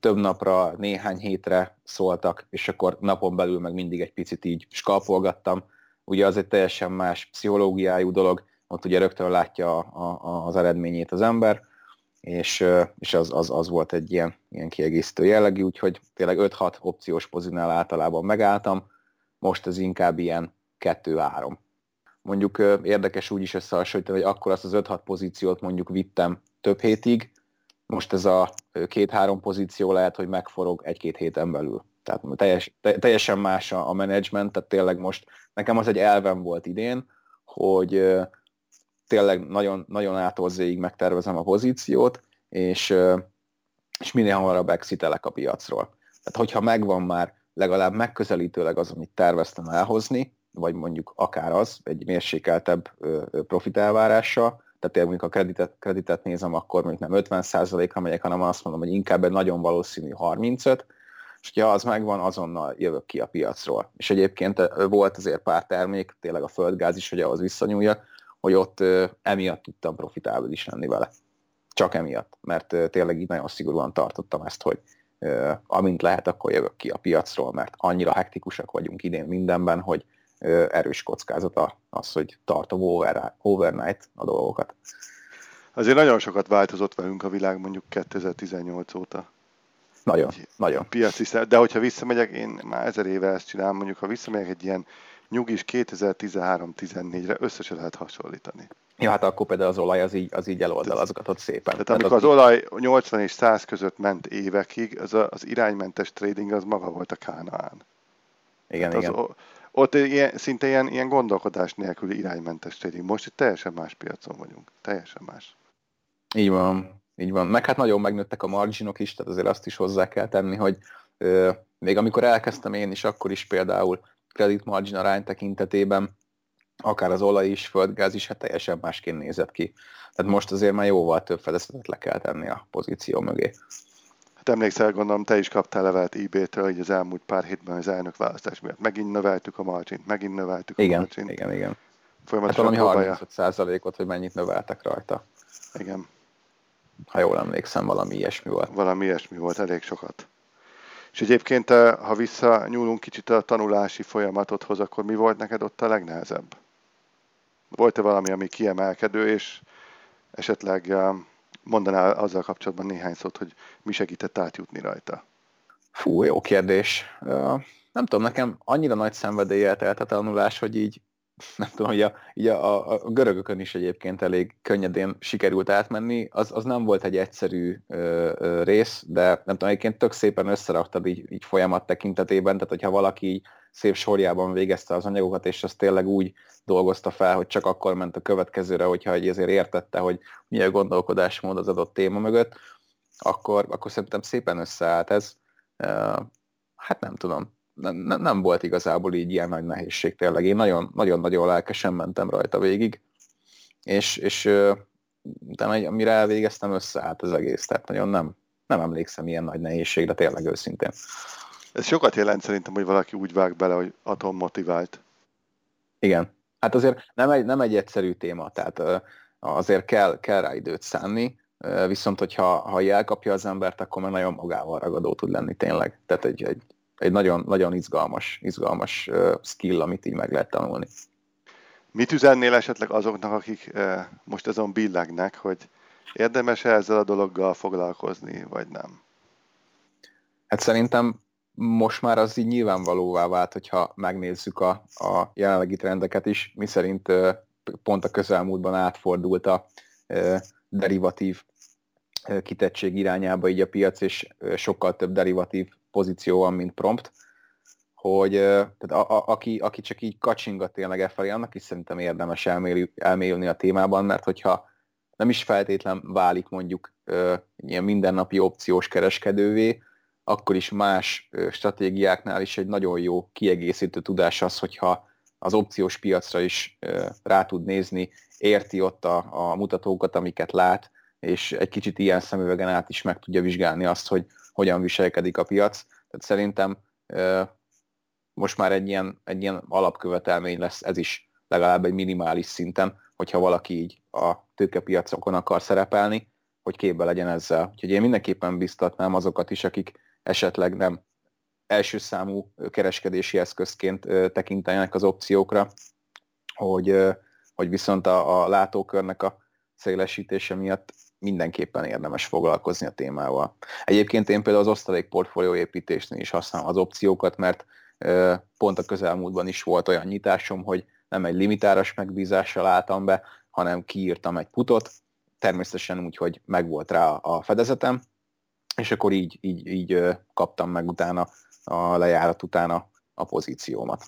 több napra, néhány hétre szóltak, és akkor napon belül meg mindig egy picit így skalpolgattam. Ugye az egy teljesen más pszichológiájú dolog, ott ugye rögtön látja a, a, az eredményét az ember, és, és az, az, az volt egy ilyen, ilyen kiegészítő jellegű, úgyhogy tényleg 5-6 opciós poziznál általában megálltam, most ez inkább ilyen 2-3. Mondjuk érdekes úgy is összehasonlítani, hogy akkor azt az 5-6 pozíciót mondjuk vittem több hétig, most ez a két-három pozíció lehet, hogy megforog egy-két héten belül. Tehát teljes, teljesen más a, a menedzsment, tehát tényleg most nekem az egy elvem volt idén, hogy tényleg nagyon, nagyon átolzéig megtervezem a pozíciót, és, és minél hamarabb exitelek a piacról. Tehát hogyha megvan már legalább megközelítőleg az, amit terveztem elhozni, vagy mondjuk akár az, egy mérsékeltebb profit elvárással, tehát tényleg mondjuk a kreditet, kreditet nézem, akkor mondjuk nem 50%-ra megyek, hanem azt mondom, hogy inkább egy nagyon valószínű 35, és ha az megvan, azonnal jövök ki a piacról. És egyébként volt azért pár termék, tényleg a földgáz is, hogy ahhoz visszanyúljak, hogy ott emiatt tudtam profitábilis lenni vele. Csak emiatt, mert tényleg így nagyon szigorúan tartottam ezt, hogy amint lehet, akkor jövök ki a piacról, mert annyira hektikusak vagyunk idén mindenben, hogy erős kockázata az, hogy tartom over, overnight a dolgokat.
Azért nagyon sokat változott velünk a világ mondjuk 2018 óta.
Nagyon, egy, nagyon.
Piaci, de hogyha visszamegyek, én már ezer éve ezt csinálom, mondjuk ha visszamegyek egy ilyen nyugis 2013-14-re összesen lehet hasonlítani.
Ja, hát akkor például az olaj az így, az így eloldalazgatott szépen.
Tehát, tehát amikor az, az olaj 80 és 100 között ment évekig, az, a, az iránymentes trading az maga volt a Kánaán.
Igen, tehát igen. Az,
ott ilyen, szinte ilyen, ilyen gondolkodás nélküli iránymentes trading. Most itt teljesen más piacon vagyunk. Teljesen más.
Így van. Így van. Meg hát nagyon megnőttek a marginok is, tehát azért azt is hozzá kell tenni, hogy ö, még amikor elkezdtem én is, akkor is például credit margin arány tekintetében, akár az olaj is, földgáz is, hát teljesen másként nézett ki. Tehát most azért már jóval több fedezetet le kell tenni a pozíció mögé.
Hát emlékszel, gondolom, te is kaptál levelet eBay-től, hogy az elmúlt pár hétben az elnök választás miatt. Megint növeltük a margint, megint növeltük
igen,
a margint.
Igen, igen, Folyamatosan hát valami 35%-ot, hogy mennyit növeltek rajta.
Igen.
Ha jól emlékszem, valami ilyesmi volt.
Valami ilyesmi volt, elég sokat. És egyébként, eh, ha visszanyúlunk kicsit a tanulási folyamatodhoz, akkor mi volt neked ott a legnehezebb? Volt-e valami, ami kiemelkedő, és esetleg eh, mondanál azzal kapcsolatban néhány szót, hogy mi segített átjutni rajta?
Fú, jó kérdés. Nem tudom, nekem annyira nagy szenvedéllyel telt a tanulás, hogy így nem tudom, hogy a, így a, a, a görögökön is egyébként elég könnyedén sikerült átmenni. Az, az nem volt egy egyszerű ö, ö, rész, de nem tudom, egyébként tök szépen összeraktad így, így folyamat tekintetében, tehát hogyha valaki szép sorjában végezte az anyagokat, és azt tényleg úgy dolgozta fel, hogy csak akkor ment a következőre, hogyha egy ezért értette, hogy mi a gondolkodásmód az adott téma mögött, akkor, akkor szerintem szépen összeállt ez. Hát nem tudom, nem, nem volt igazából így ilyen nagy nehézség tényleg. Én nagyon-nagyon lelkesen mentem rajta végig, és, és utána, amire elvégeztem, összeállt az egész, tehát nagyon nem, nem emlékszem ilyen nagy nehézségre, tényleg őszintén.
Ez sokat jelent szerintem, hogy valaki úgy vág bele, hogy atom motivált.
Igen. Hát azért nem egy, nem egy egyszerű téma, tehát azért kell, kell rá időt szánni, viszont hogyha ha elkapja az embert, akkor már nagyon magával ragadó tud lenni tényleg. Tehát egy, egy, egy nagyon, nagyon izgalmas, izgalmas skill, amit így meg lehet tanulni.
Mit üzennél esetleg azoknak, akik most azon billegnek, hogy érdemes -e ezzel a dologgal foglalkozni, vagy nem?
Hát szerintem most már az így nyilvánvalóvá vált, hogyha megnézzük a, a jelenlegi trendeket is, mi szerint pont a közelmúltban átfordult a derivatív kitettség irányába így a piac, és sokkal több derivatív pozíció van, mint prompt, hogy tehát a, a, aki, aki csak így kacsingat tényleg e felé, annak is szerintem érdemes elmély, elmélyülni a témában, mert hogyha nem is feltétlen válik mondjuk ilyen mindennapi opciós kereskedővé, akkor is más stratégiáknál is egy nagyon jó kiegészítő tudás az, hogyha az opciós piacra is rá tud nézni, érti ott a, a mutatókat, amiket lát, és egy kicsit ilyen szemüvegen át is meg tudja vizsgálni azt, hogy hogyan viselkedik a piac. Tehát szerintem most már egy ilyen, egy ilyen alapkövetelmény lesz ez is legalább egy minimális szinten, hogyha valaki így a tőkepiacokon akar szerepelni, hogy képbe legyen ezzel. Úgyhogy én mindenképpen biztatnám azokat is, akik esetleg nem első számú kereskedési eszközként tekintenek az opciókra, hogy, hogy viszont a, a látókörnek a szélesítése miatt mindenképpen érdemes foglalkozni a témával. Egyébként én például az osztalék portfólió építésnél is használom az opciókat, mert pont a közelmúltban is volt olyan nyitásom, hogy nem egy limitáras megbízással álltam be, hanem kiírtam egy putot, természetesen úgy, hogy megvolt rá a fedezetem, és akkor így, így, így kaptam meg utána a lejárat utána a pozíciómat.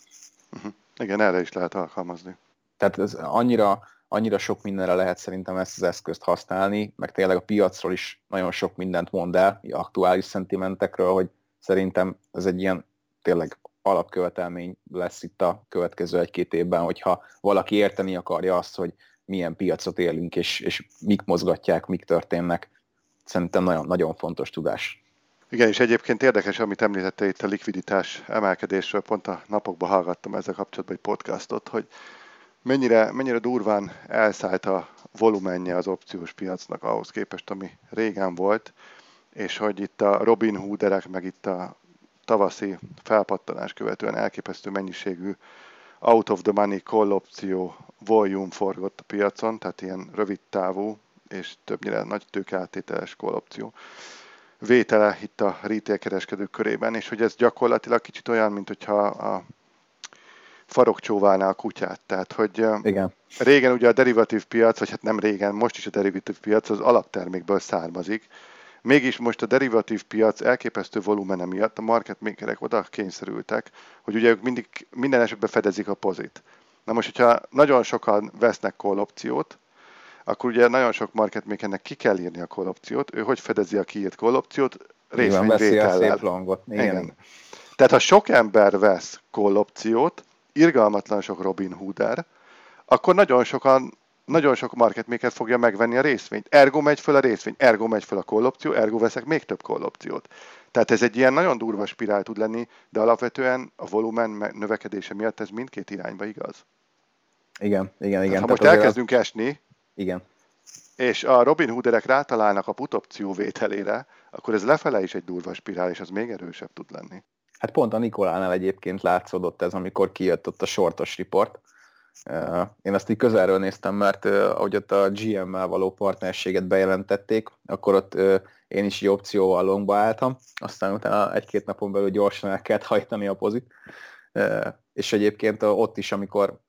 Uh-huh. Igen, erre is lehet alkalmazni.
Tehát ez annyira, annyira sok mindenre lehet szerintem ezt az eszközt használni, meg tényleg a piacról is nagyon sok mindent mond el, aktuális szentimentekről, hogy szerintem ez egy ilyen tényleg alapkövetelmény lesz itt a következő egy-két évben, hogyha valaki érteni akarja azt, hogy milyen piacot élünk, és, és mik mozgatják, mik történnek. Szerintem nagyon, nagyon fontos tudás.
Igen, és egyébként érdekes, amit említette itt a likviditás emelkedésről, pont a napokban hallgattam ezzel kapcsolatban egy podcastot, hogy mennyire, mennyire durván elszállt a volumenje az opciós piacnak ahhoz képest, ami régen volt, és hogy itt a Robin Hooderek, meg itt a tavaszi felpattanás követően elképesztő mennyiségű out of the money call opció volume forgott a piacon, tehát ilyen rövid távú és többnyire nagy tőkeáttételes call opció vétele itt a retail kereskedők körében, és hogy ez gyakorlatilag kicsit olyan, mint hogyha a farok csóválná a kutyát. Tehát, hogy
Igen.
régen ugye a derivatív piac, vagy hát nem régen, most is a derivatív piac az alaptermékből származik, Mégis most a derivatív piac elképesztő volumene miatt a market makerek oda kényszerültek, hogy ugye ők mindig, minden esetben fedezik a pozit. Na most, hogyha nagyon sokan vesznek call opciót, akkor ugye nagyon sok market makernek ki kell írni a call opciót. Ő hogy fedezi a kiírt call opciót?
Részvényvétellel. Igen. Igen.
Tehát ha sok ember vesz call opciót, irgalmatlan sok Robin Hooder, akkor nagyon sokan nagyon sok market maker fogja megvenni a részvényt. Ergo megy föl a részvény, ergo megy föl a call opció, ergo veszek még több call opciót. Tehát ez egy ilyen nagyon durva spirál tud lenni, de alapvetően a volumen növekedése miatt ez mindkét irányba igaz.
Igen, igen, igen.
Tehát, ha most elkezdünk esni,
igen.
és a Robin Hooderek rátalálnak a put opció vételére, akkor ez lefele is egy durva spirál, és az még erősebb tud lenni.
Hát pont a Nikolánál egyébként látszódott ez, amikor kijött ott a sortos report, én azt így közelről néztem, mert ahogy ott a GM-mel való partnerséget bejelentették, akkor ott én is egy opcióval longba álltam, aztán utána egy-két napon belül gyorsan el kellett hajtani a pozit. És egyébként ott is, amikor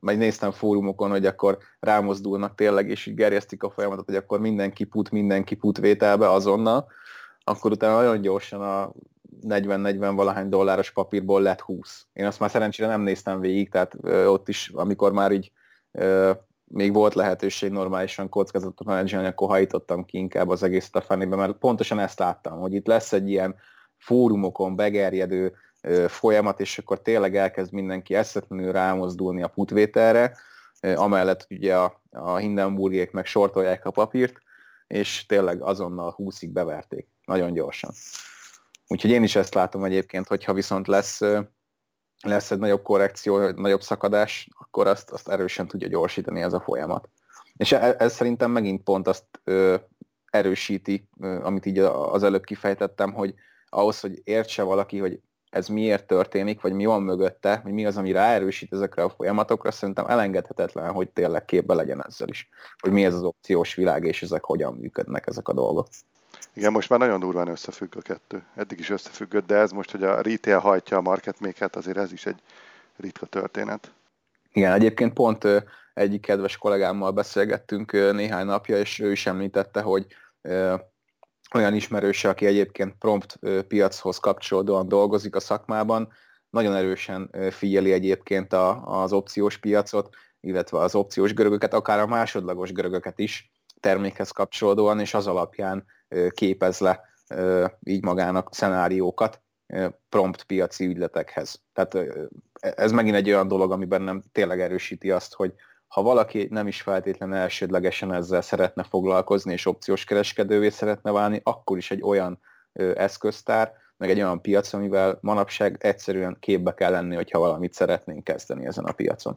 majd néztem fórumokon, hogy akkor rámozdulnak tényleg, és így gerjesztik a folyamatot, hogy akkor mindenki put, mindenki put vételbe azonnal, akkor utána nagyon gyorsan a 40-40 valahány dolláros papírból lett 20. Én azt már szerencsére nem néztem végig, tehát ott is, amikor már így még volt lehetőség normálisan kockázatot menedzselni, akkor hajítottam ki inkább az egészet a fenébe, mert pontosan ezt láttam, hogy itt lesz egy ilyen fórumokon begerjedő folyamat, és akkor tényleg elkezd mindenki eszetlenül rámozdulni a putvételre, amellett ugye a, a Hindenburgiek meg sortolják a papírt, és tényleg azonnal 20-ig beverték, nagyon gyorsan. Úgyhogy én is ezt látom egyébként, hogyha viszont lesz, lesz egy nagyobb korrekció, nagyobb szakadás, akkor azt, azt erősen tudja gyorsítani ez a folyamat. És ez, ez szerintem megint pont azt ö, erősíti, ö, amit így az előbb kifejtettem, hogy ahhoz, hogy értse valaki, hogy ez miért történik, vagy mi van mögötte, vagy mi az, ami ráerősít ezekre a folyamatokra, szerintem elengedhetetlen, hogy tényleg képbe legyen ezzel is, hogy mi ez az opciós világ, és ezek hogyan működnek ezek a dolgok.
Igen, most már nagyon durván összefügg a kettő. Eddig is összefüggött, de ez most, hogy a retail hajtja a market maker azért ez is egy ritka történet.
Igen, egyébként pont egyik kedves kollégámmal beszélgettünk néhány napja, és ő is említette, hogy olyan ismerőse, aki egyébként prompt piachoz kapcsolódóan dolgozik a szakmában, nagyon erősen figyeli egyébként a, az opciós piacot, illetve az opciós görögöket, akár a másodlagos görögöket is termékhez kapcsolódóan, és az alapján képez le így magának szenáriókat prompt piaci ügyletekhez. Tehát ez megint egy olyan dolog, amiben nem tényleg erősíti azt, hogy ha valaki nem is feltétlenül elsődlegesen ezzel szeretne foglalkozni, és opciós kereskedővé szeretne válni, akkor is egy olyan eszköztár, meg egy olyan piac, amivel manapság egyszerűen képbe kell lenni, hogyha valamit szeretnénk kezdeni ezen a piacon.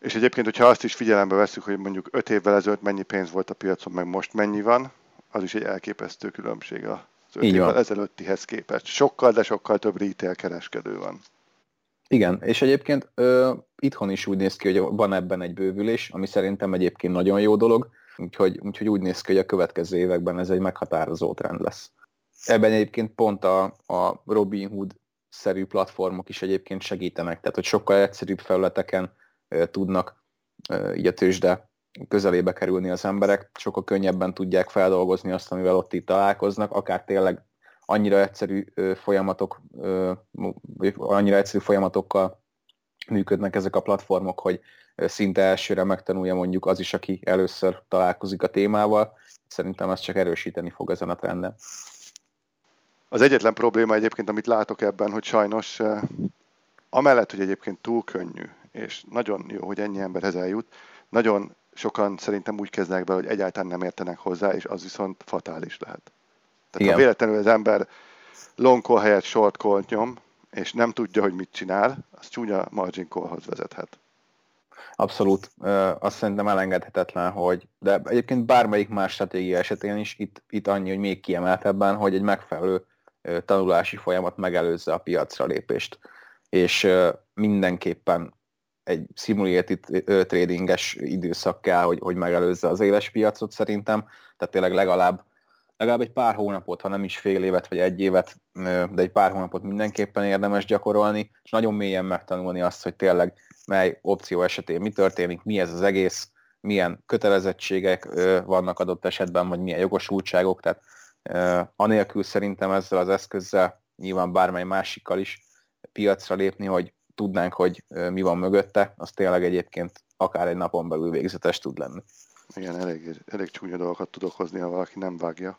És egyébként, hogyha azt is figyelembe veszük, hogy mondjuk 5 évvel ezelőtt mennyi pénz volt a piacon, meg most mennyi van, az is egy elképesztő különbség az 5 Így évvel van. ezelőttihez képest. Sokkal, de sokkal több retail kereskedő van.
Igen, és egyébként ö, itthon is úgy néz ki, hogy van ebben egy bővülés, ami szerintem egyébként nagyon jó dolog, úgyhogy, úgyhogy úgy néz ki, hogy a következő években ez egy meghatározó trend lesz. Ebben egyébként pont a, a Robinhood szerű platformok is egyébként segítenek, tehát hogy sokkal egyszerűbb felületeken e, tudnak e, így a tőzsde közelébe kerülni az emberek, sokkal könnyebben tudják feldolgozni azt, amivel ott itt találkoznak, akár tényleg annyira egyszerű folyamatok, vagy annyira egyszerű folyamatokkal működnek ezek a platformok, hogy szinte elsőre megtanulja mondjuk az is, aki először találkozik a témával. Szerintem ez csak erősíteni fog ezen a trenden.
Az egyetlen probléma egyébként, amit látok ebben, hogy sajnos amellett, hogy egyébként túl könnyű, és nagyon jó, hogy ennyi emberhez eljut, nagyon sokan szerintem úgy kezdnek be, hogy egyáltalán nem értenek hozzá, és az viszont fatális lehet. Tehát Igen. ha véletlenül az ember long call helyett short call nyom, és nem tudja, hogy mit csinál, az csúnya margin callhoz vezethet.
Abszolút. Azt szerintem elengedhetetlen, hogy, de egyébként bármelyik más stratégia esetén is itt, itt annyi, hogy még kiemeltebben, hogy egy megfelelő tanulási folyamat megelőzze a piacra lépést. És mindenképpen egy simulated tradinges időszak kell, hogy, hogy megelőzze az éles piacot szerintem, tehát tényleg legalább legalább egy pár hónapot, ha nem is fél évet vagy egy évet, de egy pár hónapot mindenképpen érdemes gyakorolni, és nagyon mélyen megtanulni azt, hogy tényleg mely opció esetén mi történik, mi ez az egész, milyen kötelezettségek vannak adott esetben, vagy milyen jogosultságok, tehát anélkül szerintem ezzel az eszközzel, nyilván bármely másikkal is piacra lépni, hogy tudnánk, hogy mi van mögötte, az tényleg egyébként akár egy napon belül végzetes tud lenni.
Igen, elég, elég csúnya dolgokat tudok hozni, ha valaki nem vágja.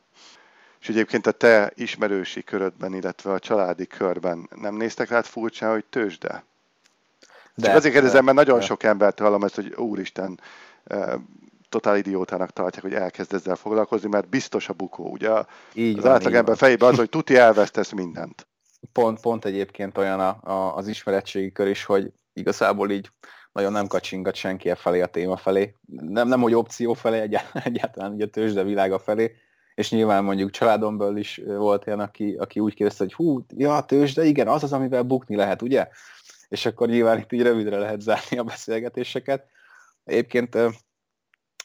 És egyébként a te ismerősi körödben, illetve a családi körben nem néztek rád furcsa, hogy tőzsde? De, Csak azért kérdezem, mert nagyon de. sok embert hallom ezt, hogy úristen, totál idiótának tartják, hogy elkezd ezzel foglalkozni, mert biztos a bukó. Ugye így az átlagember fejében az, hogy tuti elvesztesz mindent.
Pont, pont egyébként olyan a, a, az ismeretségi kör is, hogy igazából így nagyon nem kacsingat senki e felé a téma felé. Nem, nem hogy opció felé, egyáltalán, [LAUGHS] egyáltalán ugye a tőzsde világa felé, és nyilván mondjuk családomból is volt olyan, aki, aki úgy kérdezte, hogy hú, ja, tőzsde, igen, az az, amivel bukni lehet, ugye? És akkor nyilván itt így rövidre lehet zárni a beszélgetéseket. Egyébként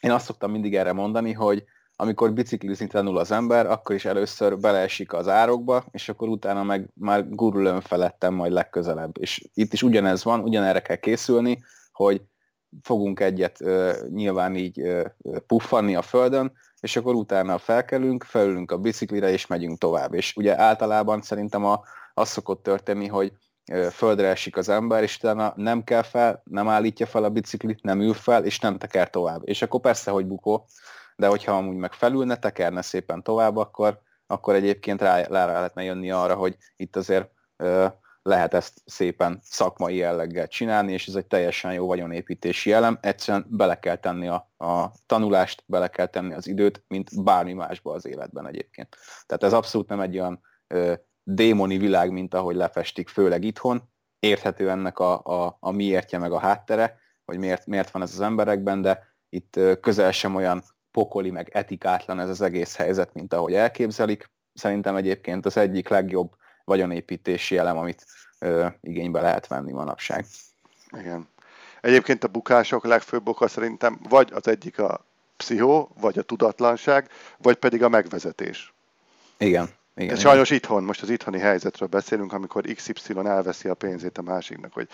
én azt szoktam mindig erre mondani, hogy amikor biciklizni tanul az ember, akkor is először beleesik az árokba, és akkor utána meg már gurul felettem majd legközelebb. És itt is ugyanez van, ugyanerre kell készülni, hogy fogunk egyet uh, nyilván így uh, puffanni a földön, és akkor utána felkelünk, felülünk a biciklire, és megyünk tovább. És ugye általában szerintem a, az szokott történni, hogy földre esik az ember, és utána nem kell fel, nem állítja fel a biciklit, nem ül fel, és nem teker tovább. És akkor persze, hogy bukó, de hogyha amúgy meg felülne, tekerne szépen tovább, akkor, akkor egyébként rá, rá lehetne jönni arra, hogy itt azért lehet ezt szépen szakmai jelleggel csinálni, és ez egy teljesen jó vagyonépítési elem. Egyszerűen bele kell tenni a, a tanulást, bele kell tenni az időt, mint bármi másba az életben egyébként. Tehát ez abszolút nem egy olyan ö, démoni világ, mint ahogy lefestik, főleg itthon. Érthető ennek a, a, a miértje meg a háttere, hogy miért, miért van ez az emberekben, de itt közel sem olyan pokoli, meg etikátlan ez az egész helyzet, mint ahogy elképzelik. Szerintem egyébként az egyik legjobb vagyonépítési elem, amit ö, igénybe lehet venni manapság.
Igen. Egyébként a bukások legfőbb oka szerintem vagy az egyik a pszichó, vagy a tudatlanság, vagy pedig a megvezetés.
Igen.
Igen, Ez sajnos itthon, most az itthoni helyzetről beszélünk, amikor XY elveszi a pénzét a másiknak, hogy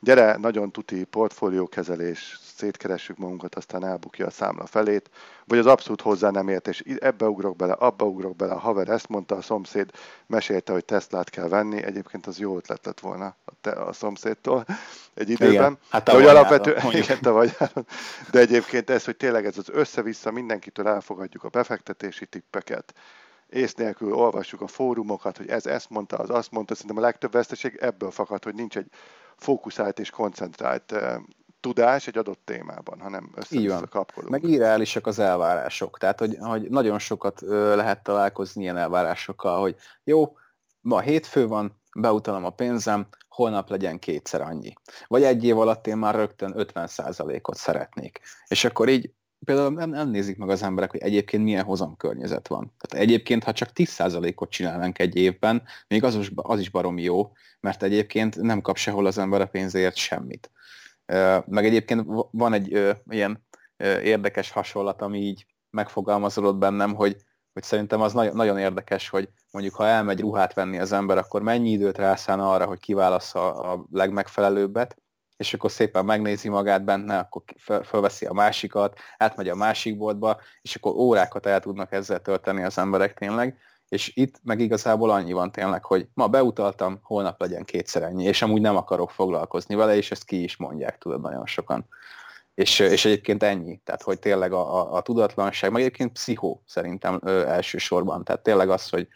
gyere, nagyon tuti portfóliókezelés, szétkeressük magunkat, aztán elbukja a számla felét, vagy az abszolút hozzá nem ért, és ebbe ugrok bele, abba ugrok bele, a haver ezt mondta, a szomszéd mesélte, hogy Teslát kell venni, egyébként az jó ötlet lett volna a, te, a szomszédtól egy időben. Igen,
hát de, hogy alapvető, [LAUGHS]
igen, te vagy, de egyébként ez, hogy tényleg ez az össze-vissza mindenkitől elfogadjuk a befektetési tippeket, ész nélkül olvassuk a fórumokat, hogy ez ezt mondta, az azt mondta, szerintem a legtöbb veszteség ebből fakad, hogy nincs egy fókuszált és koncentrált tudás egy adott témában, hanem össze kapcsolódunk.
Meg irreálisak az elvárások. Tehát, hogy, hogy nagyon sokat lehet találkozni ilyen elvárásokkal, hogy jó, ma hétfő van, beutalom a pénzem, holnap legyen kétszer annyi. Vagy egy év alatt én már rögtön 50%-ot szeretnék. És akkor így például nem, nem nézik meg az emberek, hogy egyébként milyen hozamkörnyezet van. Tehát egyébként, ha csak 10%-ot csinálnánk egy évben, még az is, az is baromi jó, mert egyébként nem kap sehol az ember a pénzért semmit. Meg egyébként van egy ilyen érdekes hasonlat, ami így megfogalmazódott bennem, hogy, hogy szerintem az nagyon, nagyon érdekes, hogy mondjuk ha elmegy ruhát venni az ember, akkor mennyi időt rászán arra, hogy kiválassza a legmegfelelőbbet, és akkor szépen megnézi magát benne, akkor felveszi a másikat, átmegy a másik boltba, és akkor órákat el tudnak ezzel tölteni az emberek tényleg, és itt meg igazából annyi van tényleg, hogy ma beutaltam, holnap legyen kétszer ennyi, és amúgy nem akarok foglalkozni vele, és ezt ki is mondják, tudod, nagyon sokan. És, és egyébként ennyi, tehát hogy tényleg a, a, a tudatlanság, meg egyébként pszichó szerintem ö, elsősorban, tehát tényleg az, hogy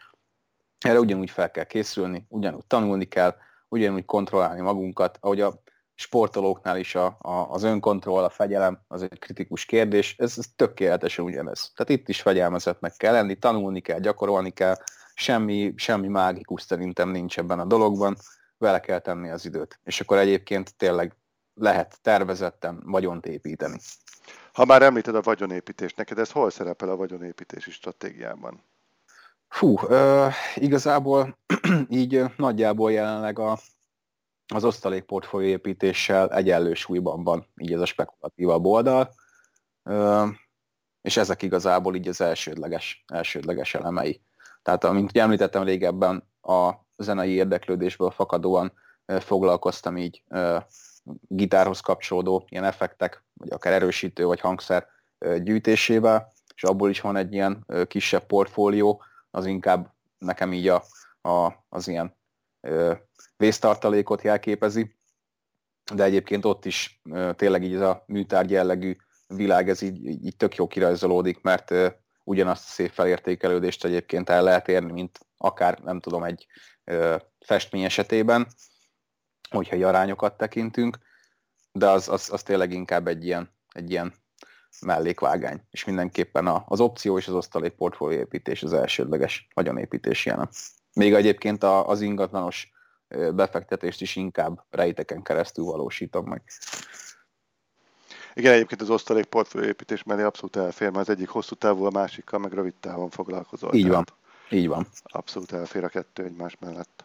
erre ugyanúgy fel kell készülni, ugyanúgy tanulni kell, ugyanúgy kontrollálni magunkat, ahogy a sportolóknál is a, a, az önkontroll, a fegyelem az egy kritikus kérdés, ez, ez tökéletesen ugyanez. Tehát itt is fegyelmezetnek kell lenni, tanulni kell, gyakorolni kell, semmi, semmi mágikus szerintem nincs ebben a dologban, vele kell tenni az időt. És akkor egyébként tényleg lehet tervezetten vagyont építeni.
Ha már említed a vagyonépítést, neked ez hol szerepel a vagyonépítési stratégiában?
Fú, uh, igazából [CLEARS THROAT] így nagyjából jelenleg a, az osztalék építéssel egyenlő súlyban van így ez a spekulatívabb oldal, és ezek igazából így az elsődleges, elsődleges elemei. Tehát, amint ugye említettem régebben, a zenei érdeklődésből fakadóan foglalkoztam így gitárhoz kapcsolódó ilyen effektek, vagy akár erősítő, vagy hangszer gyűjtésével, és abból is van egy ilyen kisebb portfólió, az inkább nekem így a, a, az ilyen vésztartalékot jelképezi, de egyébként ott is tényleg így ez a műtárgy jellegű világ, ez így, így tök jó kirajzolódik, mert ugyanazt a szép felértékelődést egyébként el lehet érni, mint akár, nem tudom, egy festmény esetében, hogyha arányokat tekintünk, de az, az, az tényleg inkább egy ilyen, egy ilyen mellékvágány, és mindenképpen az opció és az osztalék portfólióépítés az elsődleges vagyonépítés ilyen. Még egyébként az ingatlanos befektetést is inkább rejteken keresztül valósítom meg.
Igen, egyébként az osztalék portfólióépítés mellé abszolút elfér, mert az egyik hosszú távú, a másikkal meg rövid távon foglalkozol.
Így van, így van.
Abszolút elfér a kettő egymás mellett.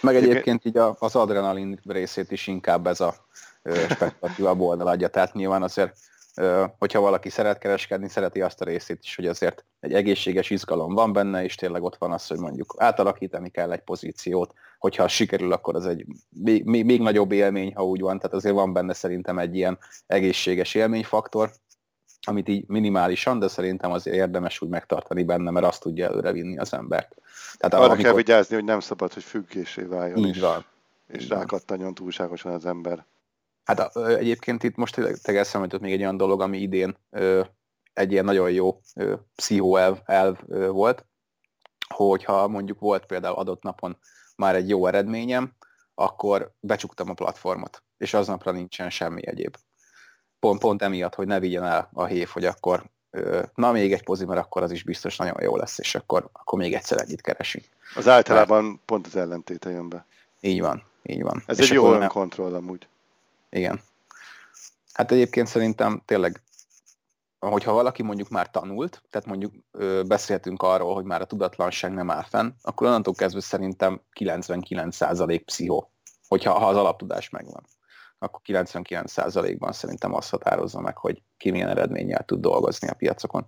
Meg egyébként így az adrenalin részét is inkább ez a spekulatívabb oldal adja, tehát nyilván azért hogyha valaki szeret kereskedni, szereti azt a részét is, hogy azért egy egészséges izgalom van benne, és tényleg ott van az, hogy mondjuk átalakítani kell egy pozíciót, hogyha sikerül, akkor az egy még, még, nagyobb élmény, ha úgy van, tehát azért van benne szerintem egy ilyen egészséges élményfaktor, amit így minimálisan, de szerintem azért érdemes úgy megtartani benne, mert azt tudja előre vinni az embert.
Tehát Arra amikor... kell vigyázni, hogy nem szabad, hogy függésé váljon, így és, van. és rákattanjon túlságosan az ember.
Hát egyébként itt most tényleg eszembe jutott még egy olyan dolog, ami idén egy ilyen nagyon jó ö, pszichóelv elv, volt, hogyha mondjuk volt például adott napon már egy jó eredményem, akkor becsuktam a platformot, és aznapra nincsen semmi egyéb. Pont, pont emiatt, hogy ne vigyen el a hév, hogy akkor na még egy pozi, mert akkor az is biztos nagyon jó lesz, és akkor, akkor még egyszer együtt keresünk.
Az általában mert... pont az ellentéte jön be.
Így van, így van.
Ez és egy jó önkontroll amúgy.
Igen. Hát egyébként szerintem tényleg, hogyha valaki mondjuk már tanult, tehát mondjuk ö, beszéltünk arról, hogy már a tudatlanság nem áll fenn, akkor onnantól kezdve szerintem 99% pszichó, hogyha ha az alaptudás megvan. Akkor 99%-ban szerintem azt határozza meg, hogy ki milyen eredménnyel tud dolgozni a piacokon.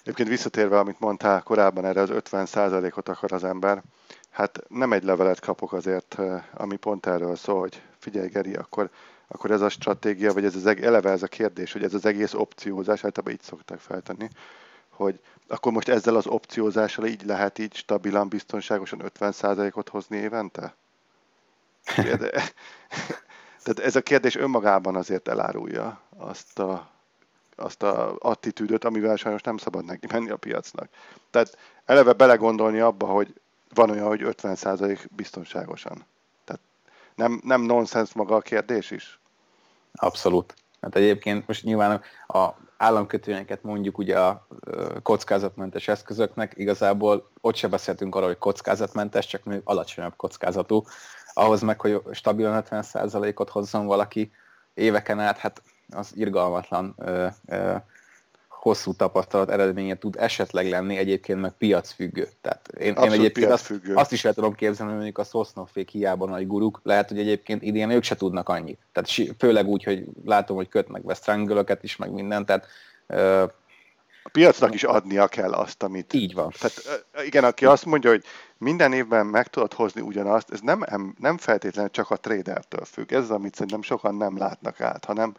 Egyébként visszatérve, amit mondtál korábban, erre az 50%-ot akar az ember, hát nem egy levelet kapok azért, ami pont erről szól, hogy figyelj Geri, akkor, akkor ez a stratégia, vagy ez az eleve ez a kérdés, hogy ez az egész opciózás, általában így szokták feltenni, hogy akkor most ezzel az opciózással így lehet így stabilan, biztonságosan 50%-ot hozni évente? [LAUGHS] Tehát ez a kérdés önmagában azért elárulja azt a, azt a attitűdöt, amivel sajnos nem szabad neki menni a piacnak. Tehát eleve belegondolni abba, hogy van olyan, hogy 50% biztonságosan. Tehát nem, nem nonsens maga a kérdés is?
Abszolút. Hát egyébként most nyilván a államkötvényeket mondjuk ugye a kockázatmentes eszközöknek, igazából ott se beszéltünk arról, hogy kockázatmentes, csak még alacsonyabb kockázatú. Ahhoz meg, hogy stabilan 50%-ot hozzon valaki éveken át, hát az irgalmatlan ö, ö, hosszú tapasztalat eredménye tud esetleg lenni, egyébként meg piacfüggő. Tehát én, én egyébként azt, azt is el tudom képzelni, hogy mondjuk a Szosznoffék hiába nagy guruk, lehet, hogy egyébként idén ők se tudnak annyit. Tehát főleg úgy, hogy látom, hogy kötnek be strangle is, meg mindent, tehát
a piacnak is adnia kell azt, amit...
Így van.
Tehát igen, aki azt mondja, hogy minden évben meg tudod hozni ugyanazt, ez nem, nem feltétlenül csak a tradertől függ. Ez az, amit szerintem sokan nem látnak át, hanem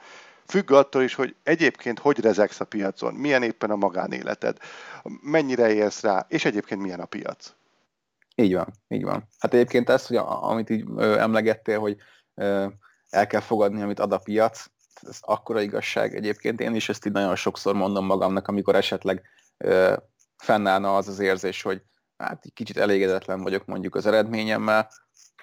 Függ attól is, hogy egyébként hogy rezegsz a piacon, milyen éppen a magánéleted, mennyire érsz rá, és egyébként milyen a piac.
Így van, így van. Hát egyébként ez, hogy amit így ö, emlegettél, hogy ö, el kell fogadni, amit ad a piac, ez akkora igazság egyébként. Én is ezt így nagyon sokszor mondom magamnak, amikor esetleg ö, fennállna az az érzés, hogy hát kicsit elégedetlen vagyok mondjuk az eredményemmel,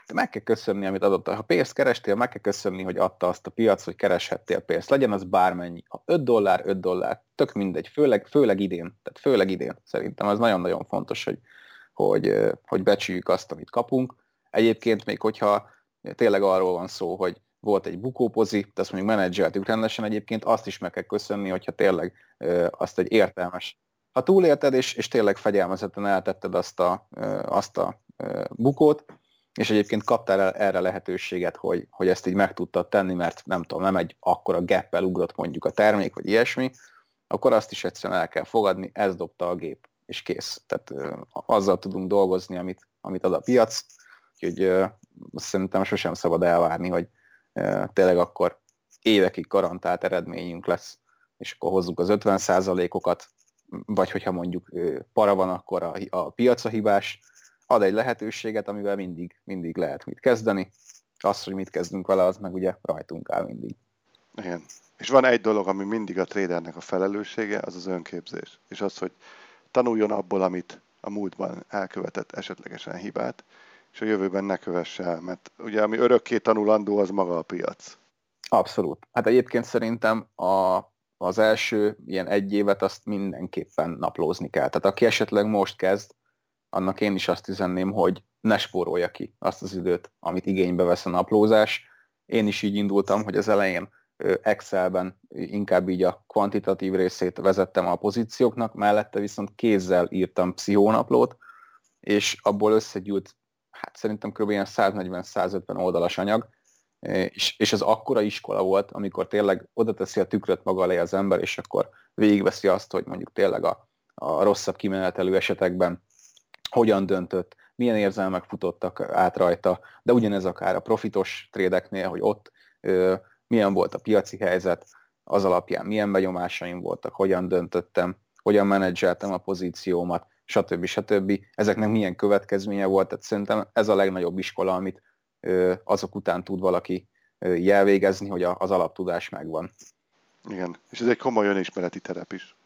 de meg kell köszönni, amit adott. Ha pénzt kerestél, meg kell köszönni, hogy adta azt a piac, hogy kereshettél pénzt. Legyen az bármennyi. Ha 5 dollár, 5 dollár, tök mindegy, főleg, főleg idén. Tehát főleg idén szerintem az nagyon-nagyon fontos, hogy, hogy, hogy becsüljük azt, amit kapunk. Egyébként még hogyha tényleg arról van szó, hogy volt egy bukópozi, de azt mondjuk menedzseltük rendesen egyébként, azt is meg kell köszönni, hogyha tényleg azt egy értelmes ha túlélted, és, és tényleg fegyelmezetten eltetted azt a, azt a bukót, és egyébként kaptál erre lehetőséget, hogy, hogy ezt így meg tudtad tenni, mert nem tudom, nem egy akkora gap ugrott mondjuk a termék, vagy ilyesmi, akkor azt is egyszerűen el kell fogadni, ez dobta a gép, és kész. Tehát uh, azzal tudunk dolgozni, amit, amit ad a piac, úgyhogy uh, szerintem sosem szabad elvárni, hogy uh, tényleg akkor évekig garantált eredményünk lesz, és akkor hozzuk az 50%-okat, vagy hogyha mondjuk para van, akkor a, a piac a hibás, ad egy lehetőséget, amivel mindig, mindig lehet mit kezdeni. Az, hogy mit kezdünk vele, az meg ugye rajtunk áll mindig.
Igen. És van egy dolog, ami mindig a tradernek a felelőssége, az az önképzés. És az, hogy tanuljon abból, amit a múltban elkövetett esetlegesen hibát, és a jövőben ne kövesse el, mert ugye ami örökké tanulandó, az maga a piac.
Abszolút. Hát egyébként szerintem a, az első ilyen egy évet azt mindenképpen naplózni kell. Tehát aki esetleg most kezd, annak én is azt üzenném, hogy ne spórolja ki azt az időt, amit igénybe vesz a naplózás. Én is így indultam, hogy az elején Excelben inkább így a kvantitatív részét vezettem a pozícióknak, mellette viszont kézzel írtam pszichónaplót, és abból összegyűlt, hát szerintem kb. 140-150 oldalas anyag, és, és az akkora iskola volt, amikor tényleg oda teszi a tükröt maga elé az ember, és akkor végigveszi azt, hogy mondjuk tényleg a, a rosszabb kimenetelő esetekben hogyan döntött, milyen érzelmek futottak át rajta, de ugyanez akár a profitos trédeknél, hogy ott ö, milyen volt a piaci helyzet, az alapján milyen benyomásaim voltak, hogyan döntöttem, hogyan menedzseltem a pozíciómat, stb. stb. Ezeknek milyen következménye volt, tehát szerintem ez a legnagyobb iskola, amit ö, azok után tud valaki ö, jelvégezni, hogy a, az alaptudás megvan.
Igen, és ez egy komoly önismereti terep is.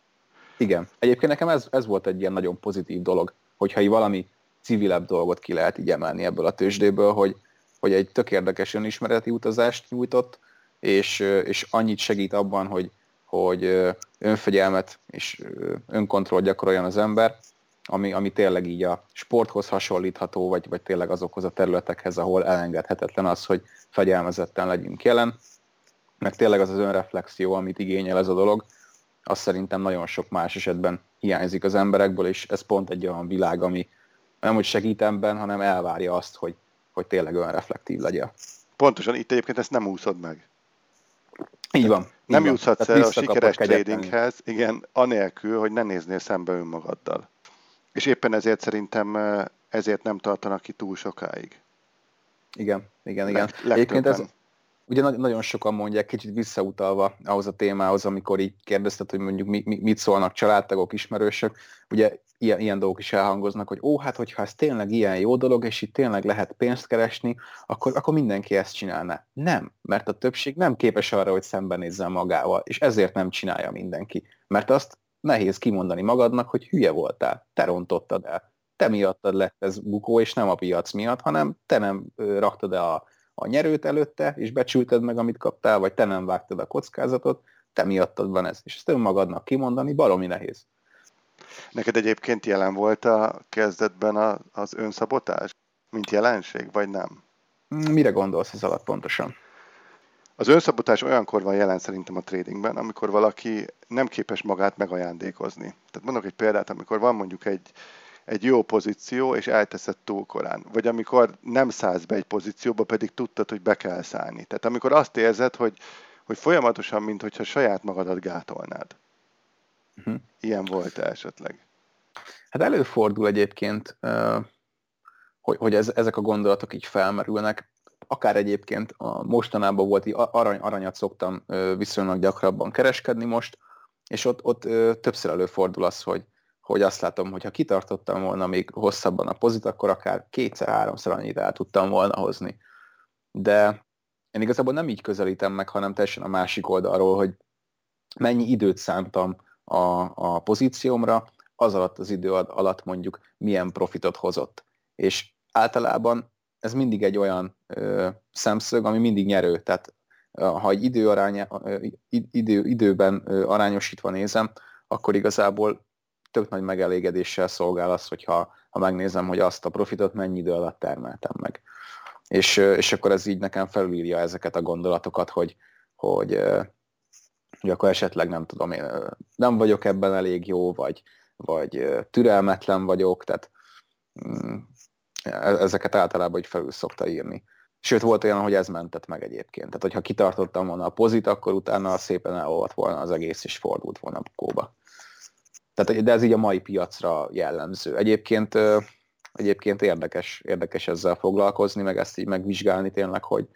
Igen. Egyébként nekem ez, ez volt egy ilyen nagyon pozitív dolog hogyha így valami civilebb dolgot ki lehet így emelni ebből a tőzsdéből, hogy, hogy egy tök érdekes önismereti utazást nyújtott, és, és annyit segít abban, hogy, hogy önfegyelmet és önkontroll gyakoroljon az ember, ami, ami tényleg így a sporthoz hasonlítható, vagy, vagy tényleg azokhoz a területekhez, ahol elengedhetetlen az, hogy fegyelmezetten legyünk jelen, meg tényleg az az önreflexió, amit igényel ez a dolog, az szerintem nagyon sok más esetben hiányzik az emberekből, és ez pont egy olyan világ, ami nem hogy segít ebben, hanem elvárja azt, hogy, hogy tényleg olyan reflektív legyen.
Pontosan, itt egyébként ezt nem úszod meg.
Így van.
Nem
így
juthatsz el a sikeres tradinghez, igen, anélkül, hogy ne néznél szembe önmagaddal. És éppen ezért szerintem ezért nem tartanak ki túl sokáig.
Igen, igen, igen. Egyébként ez, ugye nagyon sokan mondják, kicsit visszautalva ahhoz a témához, amikor így kérdezted, hogy mondjuk mit szólnak családtagok, ismerősök, ugye ilyen, ilyen dolgok is elhangoznak, hogy ó, hát hogyha ez tényleg ilyen jó dolog, és itt tényleg lehet pénzt keresni, akkor, akkor mindenki ezt csinálná. Nem, mert a többség nem képes arra, hogy szembenézzen magával, és ezért nem csinálja mindenki. Mert azt nehéz kimondani magadnak, hogy hülye voltál, te rontottad el. Te miattad lett ez bukó, és nem a piac miatt, hanem te nem raktad el a, a nyerőt előtte, és becsülted meg, amit kaptál, vagy te nem vágtad a kockázatot, te miattad van ez. És ezt önmagadnak kimondani baromi nehéz.
Neked egyébként jelen volt a kezdetben a, az önszabotás, mint jelenség, vagy nem?
Mire gondolsz ez alatt pontosan?
Az önszabotás olyankor van jelen szerintem a tradingben, amikor valaki nem képes magát megajándékozni. Tehát mondok egy példát, amikor van mondjuk egy, egy jó pozíció, és elteszed túl korán. Vagy amikor nem szállsz be egy pozícióba, pedig tudtad, hogy be kell szállni. Tehát amikor azt érzed, hogy, hogy folyamatosan, mintha saját magadat gátolnád. Uh-huh. Ilyen volt esetleg?
Hát előfordul egyébként, hogy, hogy ez, ezek a gondolatok így felmerülnek. Akár egyébként a mostanában volt, így arany, aranyat szoktam viszonylag gyakrabban kereskedni most, és ott, ott többször előfordul az, hogy, hogy azt látom, hogy ha kitartottam volna még hosszabban a pozit, akkor akár kétszer-háromszor annyit el tudtam volna hozni. De én igazából nem így közelítem meg, hanem teljesen a másik oldalról, hogy mennyi időt szántam a, a pozíciómra, az alatt az idő alatt mondjuk milyen profitot hozott. És általában ez mindig egy olyan ö, szemszög, ami mindig nyerő. Tehát ha egy idő, aránya, idő, időben ö, arányosítva nézem, akkor igazából tök nagy megelégedéssel szolgál az, hogyha ha megnézem, hogy azt a profitot mennyi idő alatt termeltem meg. És, és akkor ez így nekem felülírja ezeket a gondolatokat, hogy, hogy hogy akkor esetleg nem tudom, én nem vagyok ebben elég jó, vagy, vagy türelmetlen vagyok, tehát mm, e-, ezeket általában így felül szokta írni. Sőt, volt olyan, hogy ez mentett meg egyébként. Tehát, hogyha kitartottam volna a pozit, akkor utána szépen elolvadt volna az egész, és fordult volna bukóba. Tehát, de ez így a mai piacra jellemző. Egyébként, egyébként érdekes, érdekes ezzel foglalkozni, meg ezt így megvizsgálni tényleg, hogy,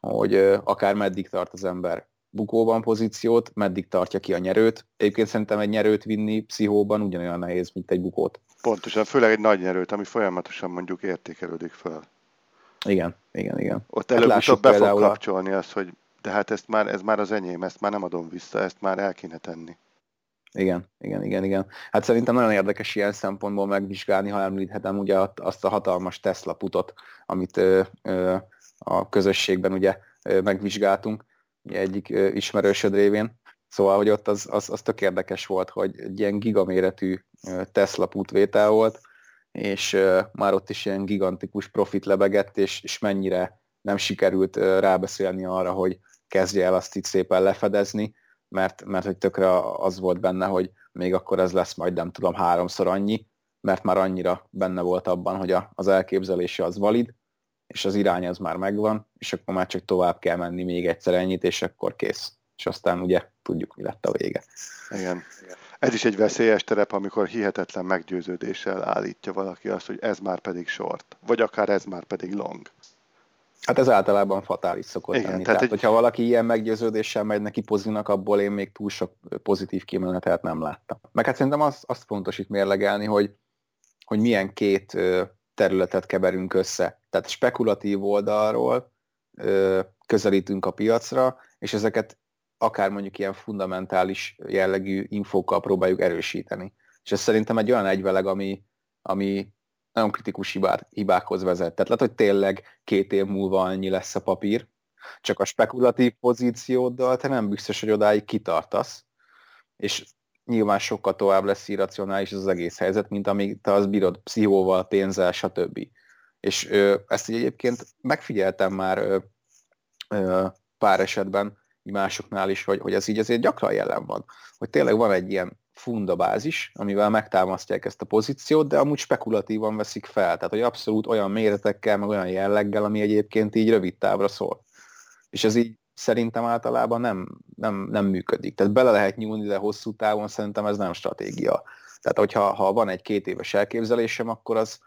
hogy akár meddig tart az ember bukóban pozíciót, meddig tartja ki a nyerőt. Egyébként szerintem egy nyerőt vinni pszichóban ugyanolyan nehéz, mint egy bukót.
Pontosan, főleg egy nagy nyerőt, ami folyamatosan mondjuk értékelődik fel.
Igen, igen, igen.
Ott hát előbb-utóbb be fog kapcsolni azt, hogy de hát ezt már, ez már az enyém, ezt már nem adom vissza, ezt már el kéne tenni.
Igen, igen, igen, igen. Hát szerintem nagyon érdekes ilyen szempontból megvizsgálni, ha említhetem ugye azt a hatalmas Tesla putot, amit ö, ö, a közösségben ugye ö, megvizsgáltunk egyik ismerősöd révén. Szóval, hogy ott az, az, az tök érdekes volt, hogy egy ilyen gigaméretű Tesla putvétel volt, és már ott is ilyen gigantikus profit lebegett, és, és mennyire nem sikerült rábeszélni arra, hogy kezdje el azt itt szépen lefedezni, mert, mert hogy tökre az volt benne, hogy még akkor ez lesz majd nem tudom háromszor annyi, mert már annyira benne volt abban, hogy a, az elképzelése az valid, és az irány az már megvan, és akkor már csak tovább kell menni még egyszer ennyit, és akkor kész. És aztán ugye tudjuk, mi lett a vége.
Igen. Ez is egy veszélyes terep, amikor hihetetlen meggyőződéssel állítja valaki azt, hogy ez már pedig short, vagy akár ez már pedig long.
Hát ez általában fatális szokott Igen, lenni. Tehát, tehát egy... hogyha valaki ilyen meggyőződéssel megy neki pozinak, abból én még túl sok pozitív kimenetet nem láttam. Meg hát szerintem azt, azt fontos itt mérlegelni, hogy, hogy milyen két területet keverünk össze. Tehát spekulatív oldalról közelítünk a piacra, és ezeket akár mondjuk ilyen fundamentális jellegű infókkal próbáljuk erősíteni. És ez szerintem egy olyan egyveleg, ami, ami nagyon kritikus hibát, hibákhoz vezet. Tehát lehet, hogy tényleg két év múlva annyi lesz a papír, csak a spekulatív pozícióddal te nem biztos, hogy odáig kitartasz, és nyilván sokkal tovább lesz irracionális az egész helyzet, mint amíg te az bírod pszichóval, pénzzel, stb. És ö, ezt egyébként megfigyeltem már ö, ö, pár esetben, másoknál is, hogy, hogy ez így azért gyakran jelen van. Hogy tényleg van egy ilyen fundabázis, amivel megtámasztják ezt a pozíciót, de amúgy spekulatívan veszik fel. Tehát, hogy abszolút olyan méretekkel, meg olyan jelleggel, ami egyébként így rövid távra szól. És ez így szerintem általában nem, nem, nem működik. Tehát bele lehet nyúlni, de hosszú távon szerintem ez nem stratégia. Tehát, hogyha ha van egy két éves elképzelésem, akkor az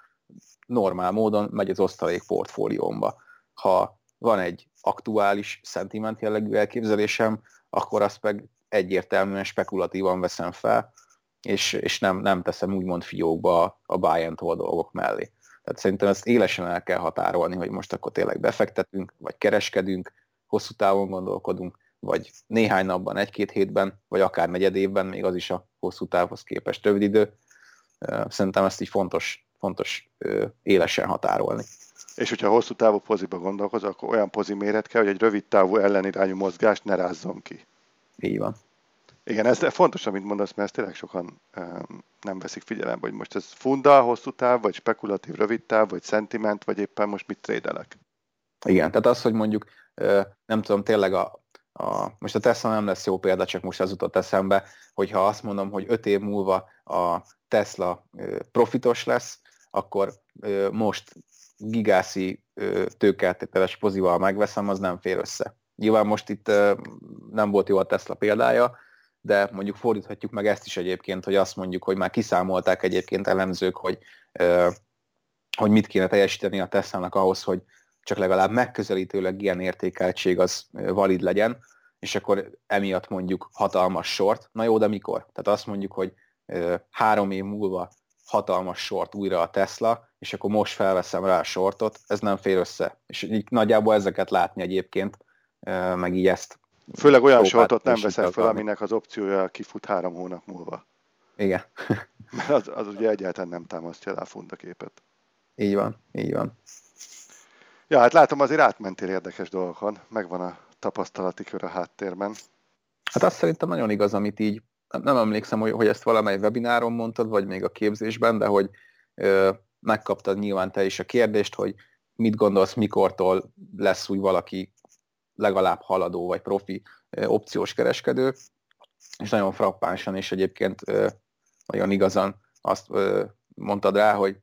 normál módon megy az osztalék portfóliómba. Ha van egy aktuális szentiment jellegű elképzelésem, akkor azt meg egyértelműen spekulatívan veszem fel, és, és nem, nem teszem úgymond fiókba a buy and hold dolgok mellé. Tehát szerintem ezt élesen el kell határolni, hogy most akkor tényleg befektetünk, vagy kereskedünk, hosszú távon gondolkodunk, vagy néhány napban, egy-két hétben, vagy akár negyed évben, még az is a hosszú távhoz képest rövid idő. Szerintem ezt így fontos, fontos élesen határolni.
És hogyha hosszú távú poziba gondolkozol, akkor olyan pozi méret kell, hogy egy rövid távú ellenirányú mozgást ne rázzon ki.
Így van.
Igen, ez fontos, amit mondasz, mert ezt tényleg sokan um, nem veszik figyelembe, hogy most ez funda, hosszú táv, vagy spekulatív rövid táv, vagy szentiment, vagy éppen most mit trédelek.
Igen, tehát az, hogy mondjuk nem tudom, tényleg a, a, most a Tesla nem lesz jó példa, csak most az jutott eszembe, hogyha azt mondom, hogy öt év múlva a Tesla profitos lesz, akkor most gigászi tőkeltételes pozival megveszem, az nem fér össze. Nyilván most itt nem volt jó a Tesla példája, de mondjuk fordíthatjuk meg ezt is egyébként, hogy azt mondjuk, hogy már kiszámolták egyébként elemzők, hogy, hogy mit kéne teljesíteni a Tesla-nak ahhoz, hogy csak legalább megközelítőleg ilyen értékeltség az valid legyen, és akkor emiatt mondjuk hatalmas sort. Na jó, de mikor? Tehát azt mondjuk, hogy három év múlva hatalmas sort újra a Tesla, és akkor most felveszem rá a sortot, ez nem fér össze. És így nagyjából ezeket látni egyébként, meg így ezt.
Főleg olyan sortot nem veszel fel, aminek az opciója kifut három hónap múlva.
Igen. [LAUGHS]
Mert az, az ugye egyáltalán nem támasztja rá a fundaképet.
Így van, így van.
Ja, hát látom, azért átmentél érdekes dolgokon, megvan a tapasztalati kör a háttérben.
Hát azt szerintem nagyon igaz, amit így, nem emlékszem, hogy, hogy ezt valamely webináron mondtad, vagy még a képzésben, de hogy ö, megkaptad nyilván te is a kérdést, hogy mit gondolsz, mikortól lesz úgy valaki legalább haladó vagy profi opciós kereskedő, és nagyon frappánsan, és egyébként nagyon igazan azt mondtad rá, hogy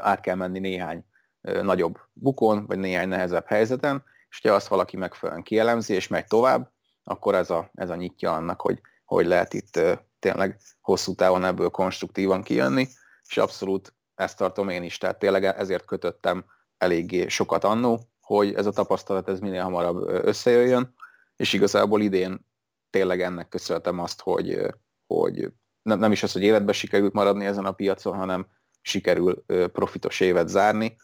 át kell menni néhány nagyobb bukon, vagy néhány nehezebb helyzeten, és ha azt valaki megfelelően kielemzi, és megy tovább, akkor ez a, ez a nyitja annak, hogy, hogy lehet itt tényleg hosszú távon ebből konstruktívan kijönni, és abszolút ezt tartom én is, tehát tényleg ezért kötöttem eléggé sokat annó, hogy ez a tapasztalat ez minél hamarabb összejöjjön, és igazából idén tényleg ennek köszönhetem azt, hogy, hogy nem, nem is az, hogy életben sikerült maradni ezen a piacon, hanem sikerül profitos évet zárni,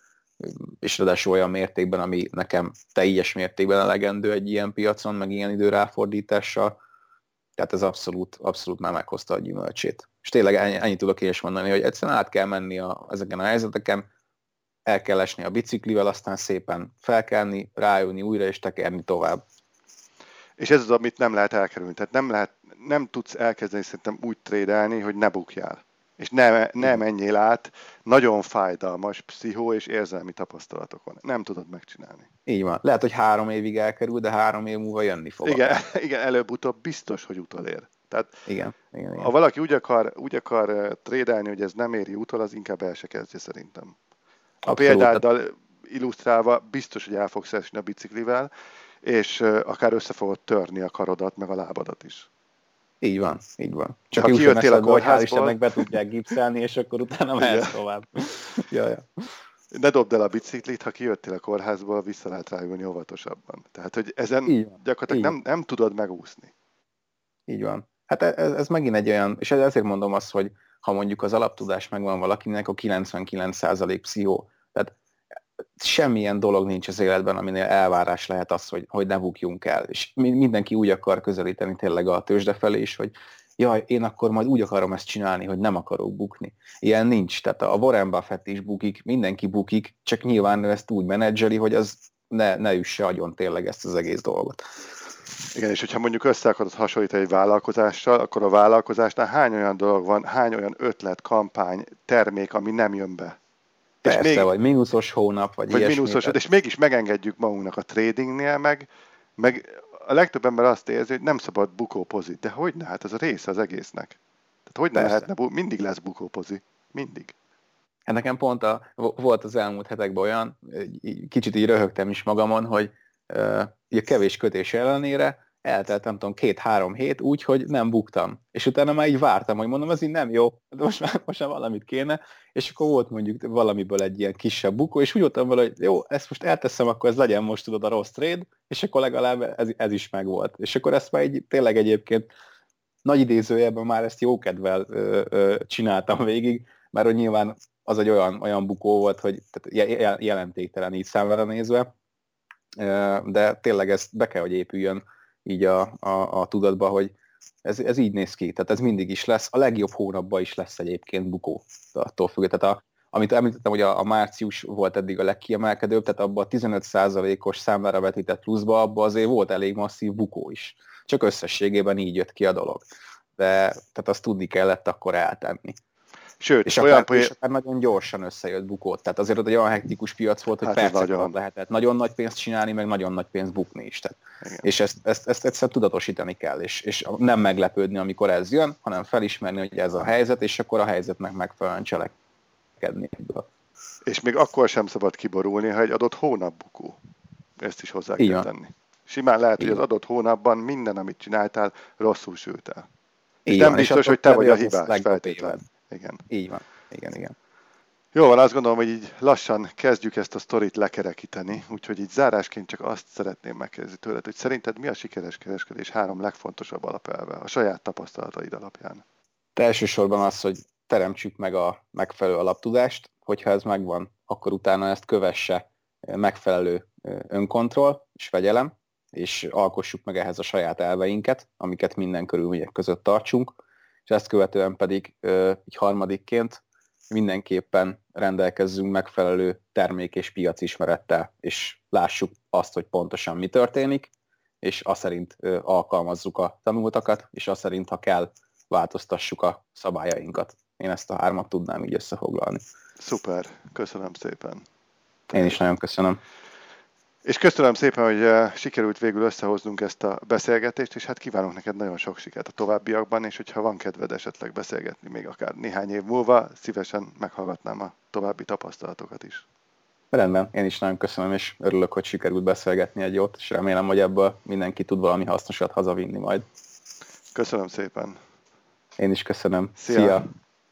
és ráadásul olyan mértékben, ami nekem teljes mértékben elegendő egy ilyen piacon, meg ilyen idő ráfordítással. Tehát ez abszolút, abszolút már meghozta a gyümölcsét. És tényleg ennyi, ennyit tudok én is mondani, hogy egyszerűen át kell menni a, ezeken a helyzeteken, el kell esni a biciklivel, aztán szépen felkelni, rájönni újra és tekerni tovább.
És ez az, amit nem lehet elkerülni. Tehát nem, lehet, nem tudsz elkezdeni szerintem úgy trédelni, hogy ne bukjál és ne, ne menjél át nagyon fájdalmas pszichó és érzelmi tapasztalatokon. Nem tudod megcsinálni.
Így van. Lehet, hogy három évig elkerül, de három év múlva jönni fog.
Igen, [LAUGHS] igen előbb-utóbb biztos, hogy utolér. Tehát
igen, igen, igen.
ha valaki úgy akar, úgy akar trédelni, hogy ez nem éri utol, az inkább el se kezdje szerintem. A példáddal illusztrálva biztos, hogy el fogsz esni a biciklivel, és akár össze fogod törni a karodat, meg a lábadat is.
Így van, így van. Csak ha kijöttél a kórházból... Hogy be tudják gipszelni, és akkor utána mehetsz tovább. [LAUGHS] ja, ja.
Ne dobd el a biciklit, ha kijöttél a kórházból, vissza lehet rájönni óvatosabban. Tehát, hogy ezen így van, gyakorlatilag így. Nem, nem tudod megúszni.
Így van. Hát e- ez, ez megint egy olyan, és ezért mondom azt, hogy ha mondjuk az alaptudás megvan valakinek, a 99% pszichó. Tehát semmilyen dolog nincs az életben, aminél elvárás lehet az, hogy, hogy ne bukjunk el. És mindenki úgy akar közelíteni tényleg a tőzsde felé is, hogy jaj, én akkor majd úgy akarom ezt csinálni, hogy nem akarok bukni. Ilyen nincs. Tehát a Warren Buffett is bukik, mindenki bukik, csak nyilván ő ezt úgy menedzseli, hogy az ne, ne üsse agyon tényleg ezt az egész dolgot.
Igen, és hogyha mondjuk össze akarod hasonlítani egy vállalkozással, akkor a vállalkozásnál hány olyan dolog van, hány olyan ötlet, kampány, termék, ami nem jön be?
Persze, még, vagy mínuszos hónap, vagy,
vagy mínuszos, tehát... és mégis megengedjük magunknak a tradingnél, meg, meg a legtöbb ember azt érzi, hogy nem szabad bukópozi. De hogy ne? Hát ez a része az egésznek. Tehát hogy ne lehetne, mindig lesz bukópozi. Mindig.
Hát nekem pont a, volt az elmúlt hetekben olyan, kicsit így röhögtem is magamon, hogy ugye kevés kötés ellenére eltelt nem tudom, két-három hét úgy, hogy nem buktam. És utána már így vártam, hogy mondom, ez így nem jó, de most már, most már valamit kéne, és akkor volt mondjuk valamiből egy ilyen kisebb bukó, és úgy voltam vele, hogy jó, ezt most elteszem, akkor ez legyen most tudod a rossz trade, és akkor legalább ez, ez is megvolt. És akkor ezt már így tényleg egyébként nagy idézőjelben már ezt jókedvel ö, ö, csináltam végig, mert hogy nyilván az egy olyan, olyan bukó volt, hogy tehát jelentéktelen így számra nézve, de tényleg ez be kell, hogy épüljön így a, a, a tudatba, hogy ez, ez így néz ki, tehát ez mindig is lesz, a legjobb hónapban is lesz egyébként bukó, attól függ. Tehát a, amit említettem, hogy a, a március volt eddig a legkiemelkedőbb, tehát abban a 15%-os számlára vetített pluszba, abban azért volt elég masszív bukó is. Csak összességében így jött ki a dolog. De tehát azt tudni kellett akkor eltenni.
Sőt,
és olyan akár, poly... és akár nagyon gyorsan összejött bukót. Tehát azért ott egy olyan hektikus piac volt, hogy hát percek nagyon. lehetett nagyon nagy pénzt csinálni, meg nagyon nagy pénzt bukni is. Tehát. És ezt, ezt, ezt egyszer tudatosítani kell, és, és nem meglepődni, amikor ez jön, hanem felismerni, hogy ez a helyzet, és akkor a helyzetnek megfelelően cselekedni ebből.
És még akkor sem szabad kiborulni, ha egy adott hónap bukó. Ezt is hozzá kell tenni. Simán lehet, hogy az adott hónapban minden, amit csináltál, rosszul sült el. És nem biztos, hogy te vagy a hibás feltétlenül. Igen.
Így van. Igen, igen.
Jó van, azt gondolom, hogy így lassan kezdjük ezt a sztorit lekerekíteni, úgyhogy így zárásként csak azt szeretném megkérdezni tőled, hogy szerinted mi a sikeres kereskedés három legfontosabb alapelve a saját tapasztalataid alapján?
Te elsősorban az, hogy teremtsük meg a megfelelő alaptudást, hogyha ez megvan, akkor utána ezt kövesse megfelelő önkontroll és fegyelem, és alkossuk meg ehhez a saját elveinket, amiket minden körülmények között tartsunk, és ezt követően pedig egy harmadikként mindenképpen rendelkezzünk megfelelő termék és piacismerettel, és lássuk azt, hogy pontosan mi történik, és azt szerint alkalmazzuk a tanultakat, és azt szerint, ha kell, változtassuk a szabályainkat. Én ezt a hármat tudnám így összefoglalni.
Szuper, köszönöm szépen.
Én is nagyon köszönöm.
És köszönöm szépen, hogy eh, sikerült végül összehoznunk ezt a beszélgetést, és hát kívánok neked nagyon sok sikert a továbbiakban, és hogyha van kedved esetleg beszélgetni még akár néhány év múlva, szívesen meghallgatnám a további tapasztalatokat is.
Rendben, én is nagyon köszönöm, és örülök, hogy sikerült beszélgetni egy jót, és remélem, hogy ebből mindenki tud valami hasznosat hazavinni majd.
Köszönöm szépen.
Én is köszönöm. Szia! Szia.